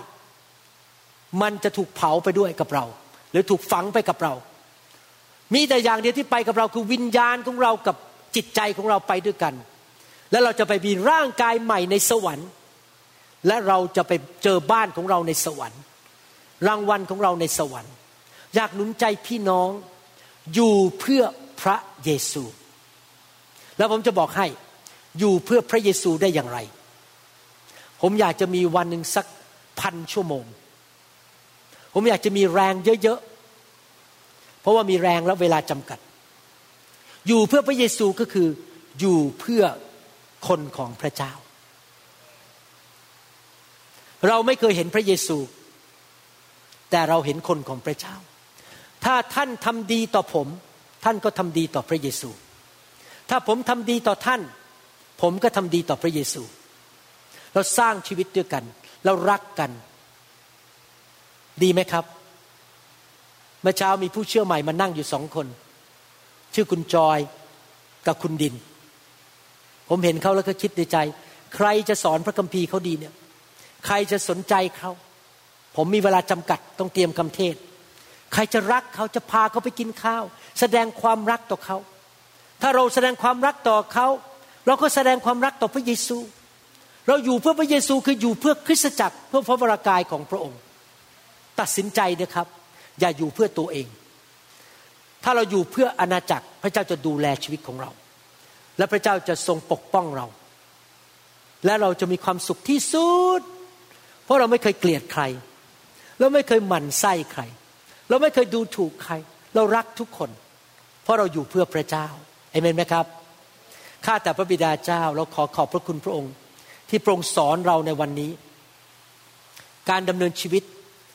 มันจะถูกเผาไปด้วยกับเรา หรือถูกฝังไปกับเรา มีแต่อย่างเดียวที่ไปกับเราคือวิญญาณของเรากับจิตใจของเราไปด้วยกัน แล้วเราจะไปมีร่างกายใหม่ในสวรรค์ และเราจะไปเจอบ้านของเราในสวรรค์ รางวัลของเราในสวรรค์ อยากหนุนใจพี่น้องอยู่เพื่อพระเยซู แล้วผมจะบอกให้อยู่เพื่อพระเยซูได้อย่างไร ผมอยากจะมีวันหนึ่งสักพันชั่วโมง ผมอยากจะมีแรงเยอะๆ เพราะว่ามีแรงและเวลาจำกัด อยู่เพื่อพระเยซูก็คืออยู่เพื่อคนของพระเจ้า เราไม่เคยเห็นพระเยซู แต่เราเห็นคนของพระเจ้า ถ้าท่านทำดีต่อผม ท่านก็ทำดีต่อพระเยซู ถ้าผมทำดีต่อท่าน ผมก็ทำดีต่อพระเยซู เราสร้างชีวิตด้วยกัน เรารักกัน ดีไหมครับ เมื่อเช้ามีผู้เชื่อใหม่มานั่งอยู่สองคน ชื่อคุณจอยกับคุณดิน ผมเห็นเขาแล้วก็คิดในใจ ใครจะสอนพระคัมภีร์เขาดีเนี่ย ใครจะสนใจเขาผมมีเวลาจำกัดต้องเตรียมคำเทศ ใครจะรักเขาจะพาเขาไปกินข้าว แสดงความรักต่อเขา ถ้าเราแสดงความรักต่อเขา เราก็แสดงความรักต่อพระเยซู เราอยู่เพื่อพระเยซูคืออยู่เพื่อคริสตจักรเพื่อพระวรากายของพระองค์ ตัดสินใจนะครับ อย่าอยู่เพื่อตัวเอง ถ้าเราอยู่เพื่ออาณาจักรพระเจ้าจะดูแลชีวิตของเรา และพระเจ้าจะทรงปกป้องเรา และเราจะมีความสุขที่สุด เพราะเราไม่เคยเกลียดใคร เราไม่เคยหมั่นไส้ใคร เราไม่เคยดูถูกใคร เรารักทุกคน เพราะเราอยู่เพื่อพระเจ้าเอเมนไหมครับข้าแต่พระบิดาเจ้าเราขอขอบพระคุณพระองค์ ที่โปรงสอนเราในวันนี้ การดำเนินชีวิต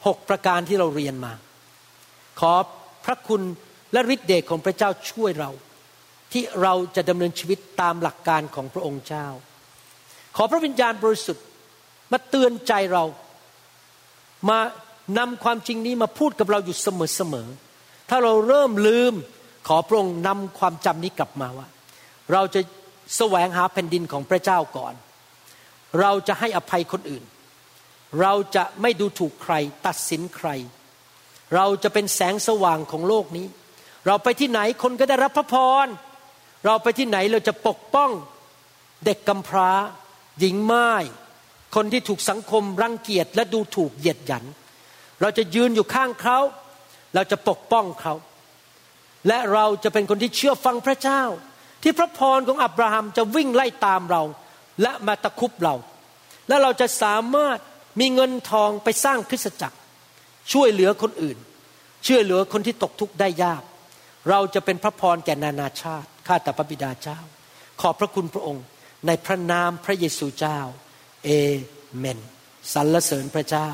หกประการที่เราเรียนมา ขอพระคุณและฤทธิเดชของพระเจ้าช่วยเรา ที่เราจะดำเนินชีวิตตามหลักการของพระองค์เจ้า ขอพระวิญญาณบริสุทธิ์มาเตือนใจเรา มานำความจริงนี้มาพูดกับเราอยู่เสมอๆถ้าเราเริ่มลืมขอพระองค์นำความจำนี้กลับมาว่า เราจะแสวงหาแผ่นดินของพระเจ้าก่อน เราจะให้อภัยคนอื่น เราจะไม่ดูถูกใคร ตัดสินใคร เราจะเป็นแสงสว่างของโลกนี้ เราไปที่ไหนคนก็ได้รับพระพร เราไปที่ไหนเราจะปกป้องเด็กกำพร้า หญิงไม้คนที่ถูกสังคมรังเกียจและดูถูกเหยียดหยัน เราจะยืนอยู่ข้างเขา เราจะปกป้องเขา และเราจะเป็นคนที่เชื่อฟังพระเจ้า ที่พระพรของอับราฮัมจะวิ่งไล่ตามเรา และมาตะคุบเรา และเราจะสามารถ มีเงินทองไปสร้างคริสตจักร ช่วยเหลือคนอื่น ช่วยเหลือคนที่ตกทุกข์ได้ยาก เราจะเป็นพระพรแก่นานาชาติ ข้าแต่พระบิดาเจ้า ขอบพระคุณพระองค์ ในพระนามพระเยซูเจ้า เอเมนสรรเสริญพระเจ้า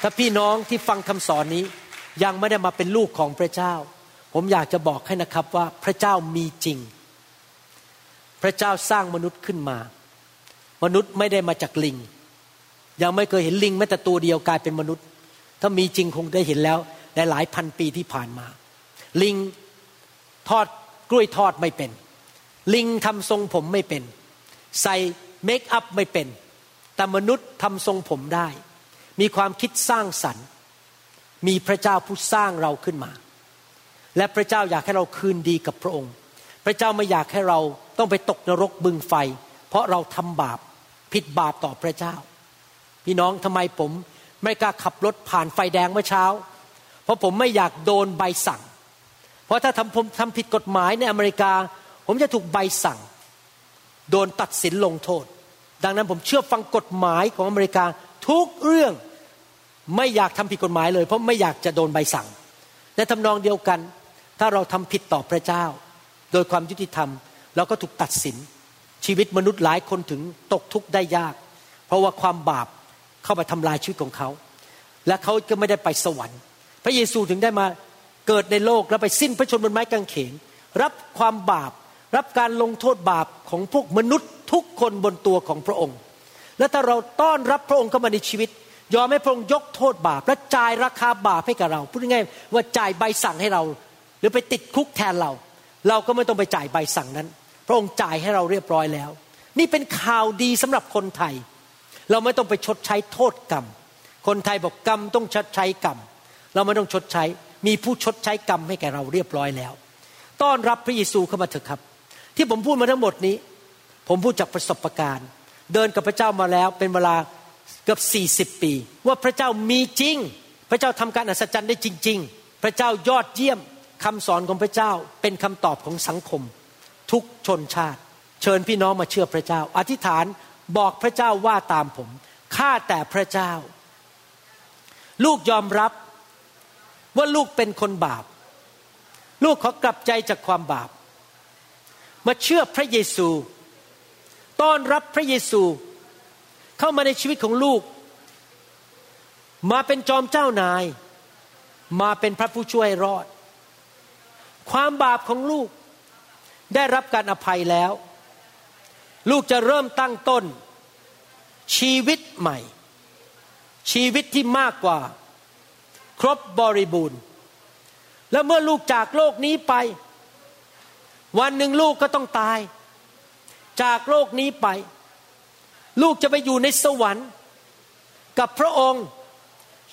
ถ้าพี่น้องที่ฟังคำสอนนี้ยังไม่ได้มาเป็นลูกของพระเจ้า ผมอยากจะบอกให้นะครับว่าพระเจ้ามีจริง พระเจ้าสร้างมนุษย์ขึ้นมา มนุษย์ไม่ได้มาจากลิง ยังไม่เคยเห็นลิงแม้แต่ตัวเดียวกลายเป็นมนุษย์ ถ้ามีจริงคงได้เห็นแล้วในหลายพันปีที่ผ่านมา ลิงทอดกล้วยทอดไม่เป็น ลิงทำทรงผมไม่เป็น ใส่เมคอัพไม่เป็น แต่มนุษย์ทำทรงผมได้ มีความคิดสร้างสรรค์ มีพระเจ้าผู้สร้างเราขึ้นมา และพระเจ้าอยากให้เราคืนดีกับพระองค์ พระเจ้าไม่อยากให้เราต้องไปตกนรกบึงไฟ เพราะเราทำบาป ผิดบาปต่อพระเจ้า พี่น้องทำไมผมไม่กล้าขับรถผ่านไฟแดงเมื่อเช้า เพราะผมไม่อยากโดนใบสั่ง เพราะถ้าทำผมทำผิดกฎหมายในอเมริกา ผมจะถูกใบสั่ง โดนตัดสินลงโทษ ดังนั้นผมเชื่อฟังกฎหมายของอเมริกาทุกเรื่องไม่อยากทำผิดกฎหมายเลย เพราะไม่อยากจะโดนใบสั่งในทำนองเดียวกัน ถ้าเราทำผิดต่อพระเจ้า โดยความยุติธรรม เราก็ถูกตัดสิน ชีวิตมนุษย์หลายคนถึงตกทุกข์ได้ยาก เพราะว่าความบาปเข้าไปทำลายชีวิตของเขา และเขาก็ไม่ได้ไปสวรรค์ พระเยซูถึงได้มาเกิดในโลกแล้วไปสิ้นพระชนม์บนไม้กางเขน รับความบาป รับการลงโทษบาปของพวกมนุษย์ทุกคนบนตัวของพระองค์ และถ้าเราต้อนรับพระองค์เข้ามาในชีวิต ยอมให้พระองค์ยกโทษบาป และจ่ายราคาบาปให้กับเราพูดง่ายๆว่าจ่ายใบสั่งให้เรา หรือไปติดคุกแทนเรา เราก็ไม่ต้องไปจ่ายใบสั่งนั้น พระองค์จ่ายให้เราเรียบร้อยแล้ว นี่เป็นข่าวดีสำหรับคนไทย เราไม่ต้องไปชดใช้โทษกรรม คนไทยบอกกรรมต้องชดใช้กรรม เราไม่ต้องชดใช้ มีผู้ชดใช้กรรมให้แก่เราเรียบร้อยแล้ว ต้อนรับพระเยซูเข้ามาเถอะครับ ที่ผมพูดมาทั้งหมดนี้ ผมพูดจากประสบการณ์ เดินกับพระเจ้ามาแล้วเป็นเวลาเกือบ 40 ปี ว่าพระเจ้ามีจริง พระเจ้าทำการอัศจรรย์ได้จริง ๆ พระเจ้ายอดเยี่ยมคำสอนของพระเจ้าเป็นคำตอบของสังคม ทุกชนชาติ เชิญพี่น้องมาเชื่อพระเจ้า อธิษฐานบอกพระเจ้าว่าตามผมข้าแต่พระเจ้า ลูกยอมรับว่าลูกเป็นคนบาป ลูกขอกลับใจจากความบาป มาเชื่อพระเยซู ต้อนรับพระเยซู เข้ามาในชีวิตของลูก มาเป็นจอมเจ้านาย มาเป็นพระผู้ช่วยรอด ความบาปของลูก ได้รับการอภัยแล้ว ลูกจะเริ่มตั้งต้น ชีวิตใหม่ ชีวิตที่มากกว่า ครบบริบูรณ์ และเมื่อลูกจากโลกนี้ไป วันหนึ่งลูกก็ต้องตาย จากโลกนี้ไป ลูกจะไปอยู่ในสวรรค์ กับพระองค์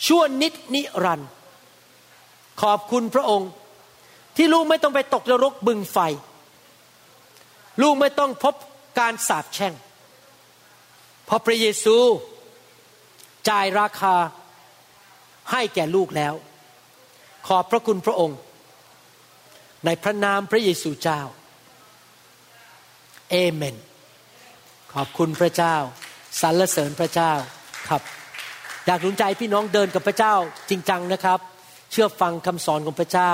ชั่วนิดนิรันดร์ขอบคุณพระองค์ที่ลูกไม่ต้องไปตกนรกบึงไฟ ลูกไม่ต้องพบการสาปแช่งเพราะพระเยซูจ่ายราคาให้แก่ลูกแล้ว ขอบพระคุณพระองค์ ในพระนามพระเยซูเจ้า เอเมน ขอบคุณพระเจ้าสรรเสริญพระเจ้าครับอยากหนุนใจพี่น้องเดินกับพระเจ้าจริงจังนะครับ เชื่อฟังคำสอนของพระเจ้า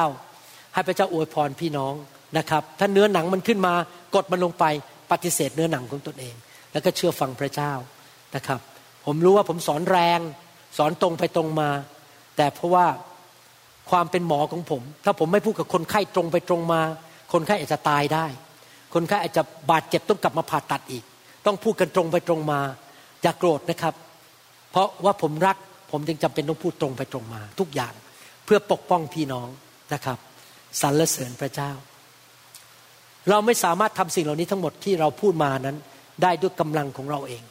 ให้พระเจ้าอวยพรพี่น้องนะครับ ถ้าเนื้อหนังมันขึ้นมา กดมันลงไปปฏิเสธเนื้อหนังของตนเอง แล้วก็เชื่อฟังพระเจ้านะครับ ผมรู้ว่าผมสอนแรง สอนตรงไปตรงมา แต่เพราะว่าความเป็นหมอของผม ถ้าผมไม่พูดกับคนไข้ตรงไปตรงมา คนไข้อาจจะตายได้ คนไข้อาจจะบาดเจ็บต้องกลับมาผ่าตัดอีก ต้องพูดกันตรงไปตรงมา อย่ากโกรธนะครับ เพราะว่าผมรักผมจึงจำเป็นต้องพูดตรงไปตรงมา ทุกอย่างเพื่อปกป้องพี่น้องนะครับสรรเสริญพระเจ้า เราไม่สามารถทำสิ่งเหล่านี้ทั้งหมดที่เราพูดมานั้น ได้ด้วยกำลังของเราเอง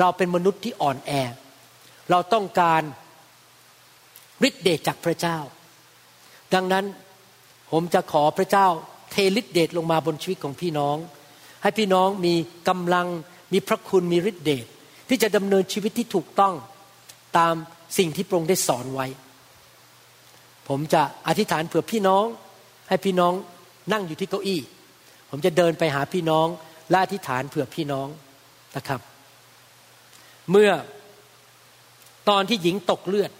เราเป็นมนุษย์ที่อ่อนแอ เราต้องการฤทธิเดชจากพระเจ้า ดังนั้นผมจะขอพระเจ้าเทฤทธิเดชลงมาบนชีวิตของพี่น้อง ให้พี่น้องมีกำลังมีพระคุณมีฤทธิเดชที่จะดำเนินชีวิตที่ถูกต้องตามสิ่งที่พระองค์ได้สอนไว้ ผมจะอธิษฐานเผื่อพี่น้อง ให้พี่น้องนั่งอยู่ที่เก้าอี้ ผมจะเดินไปหาพี่น้องและอธิษฐานเผื่อพี่น้องนะครับ เมื่อตอนที่หญิงตกเลือด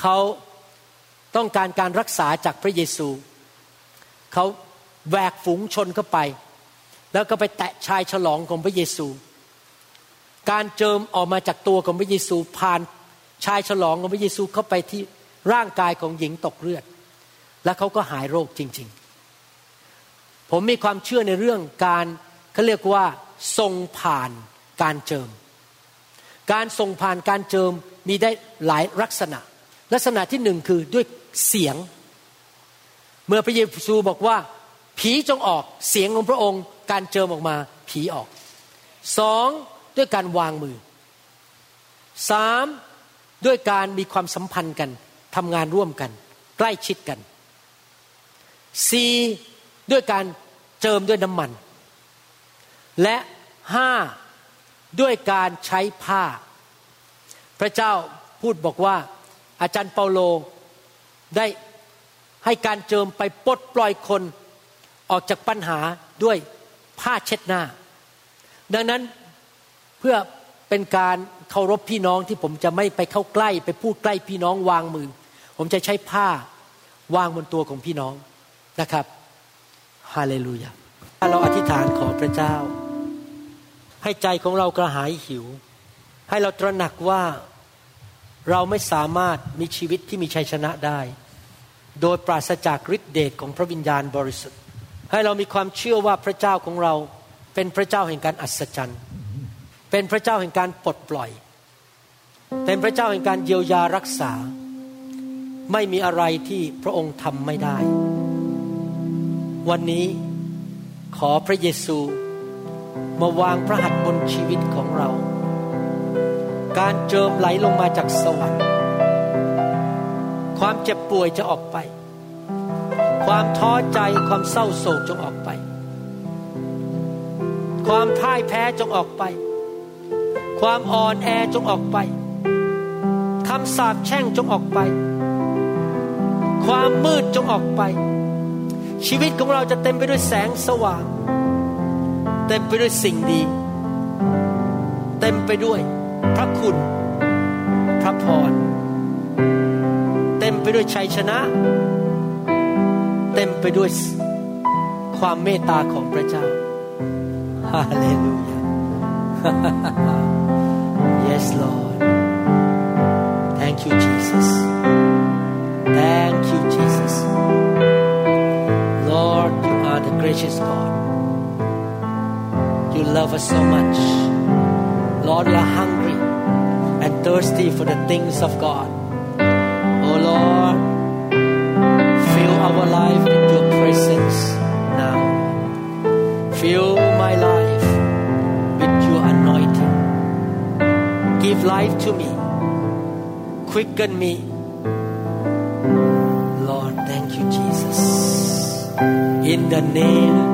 เขาต้องการการรักษาจากพระเยซู เขาแหวกฝูงชนเข้าไป แล้วก็ไปแตะชายฉลองของพระเยซู การเจิมออกมาจากตัวของพระเยซู ผ่านชายฉลองของพระเยซูเข้าไปที่ร่างกายของหญิงตกเลือด และเขาก็หายโรคจริง ๆ ผมมีความเชื่อในเรื่องการเขาเรียกว่าทรงผ่านการเจิม การทรงผ่านการเจิมมีได้หลายลักษณะ ลักษณะที่หนึ่งคือด้วยเสียง เมื่อพระเยซูบอกว่า ผีจงออกเสียงของพระองค์ การเจิมออกมาผีออกสองด้วยการวางมือสามด้วยการมีความสัมพันธ์กันทำงานร่วมกัน ใกล้ชิดกันสี่ด้วยการ จิมด้วยน้ำมัน และห้าด้วยการใช้ผ้า พระเจ้าพูดบอกว่าอาจารย์เปาโลได้ให้การเจิมไปปลดปล่อยคนออกจากปัญหาด้วยผ้าเช็ดหน้า ดังนั้นเพื่อเป็นการเคารพพี่น้องที่ผมจะไม่ไปเข้าใกล้ ไปพูดใกล้พี่น้องวางมือ ผมจะใช้ผ้าวางบนตัวของพี่น้องนะครับ ฮาเลลูยาเราอธิษฐานขอพระเจ้า ให้ใจของเรากระหายหิว ให้เราตระหนักว่าเราไม่สามารถมีชีวิตที่มีชัยชนะได้ โดยปราศจากฤทธิเดชของพระวิญญาณบริสุทธิ์ ให้เรามีความเชื่อว่าพระเจ้าของเราเป็นพระเจ้าแห่งการอัศจรรย์ เป็นพระเจ้าแห่งการปลดปล่อย เป็นพระเจ้าแห่งการเยียวยารักษา ไม่มีอะไรที่พระองค์ทำไม่ได้ วันนี้ขอพระเยซูมาวางพระหัตถ์บนชีวิตของเรา การเจิมไหลลงมาจากสวรรค์ ความเจ็บป่วยจะออกไป ความท้อใจความเศร้าโศกจงออกไป ความพ่ายแพ้จงออกไป ความอ่อนแอจงออกไปคำสาปแช่งจงออกไป ความมืดจงออกไป ชีวิตของเราจะเต็มไปด้วยแสงสว่าง เต็มไปด้วยสิ่งดี เต็มไปด้วยพระคุณ พระพร เต็มไปด้วยชัยชนะ เต็มไปด้วยความเมตตาของพระเจ้าฮาเลลูยา yes Lord thank you Jesus thank you Jesus gracious God you love us so much Lord we are hungry and thirsty for the things of God oh Lord fill our life with your presence now fill my life with your anointing. Give life to me. Quicken me. Lord, thank you, Jesus. In the name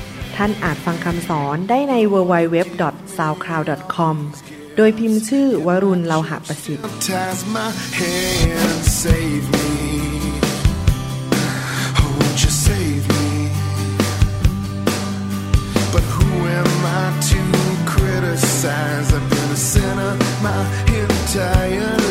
ท่านอาจฟังคำสอนได้ใน www.soundcloud.com โดยพิมพ์ชื่อวรุณเลาหะประสิทธิ์ I've But who am I to criticize? I've been a sinner my entire life.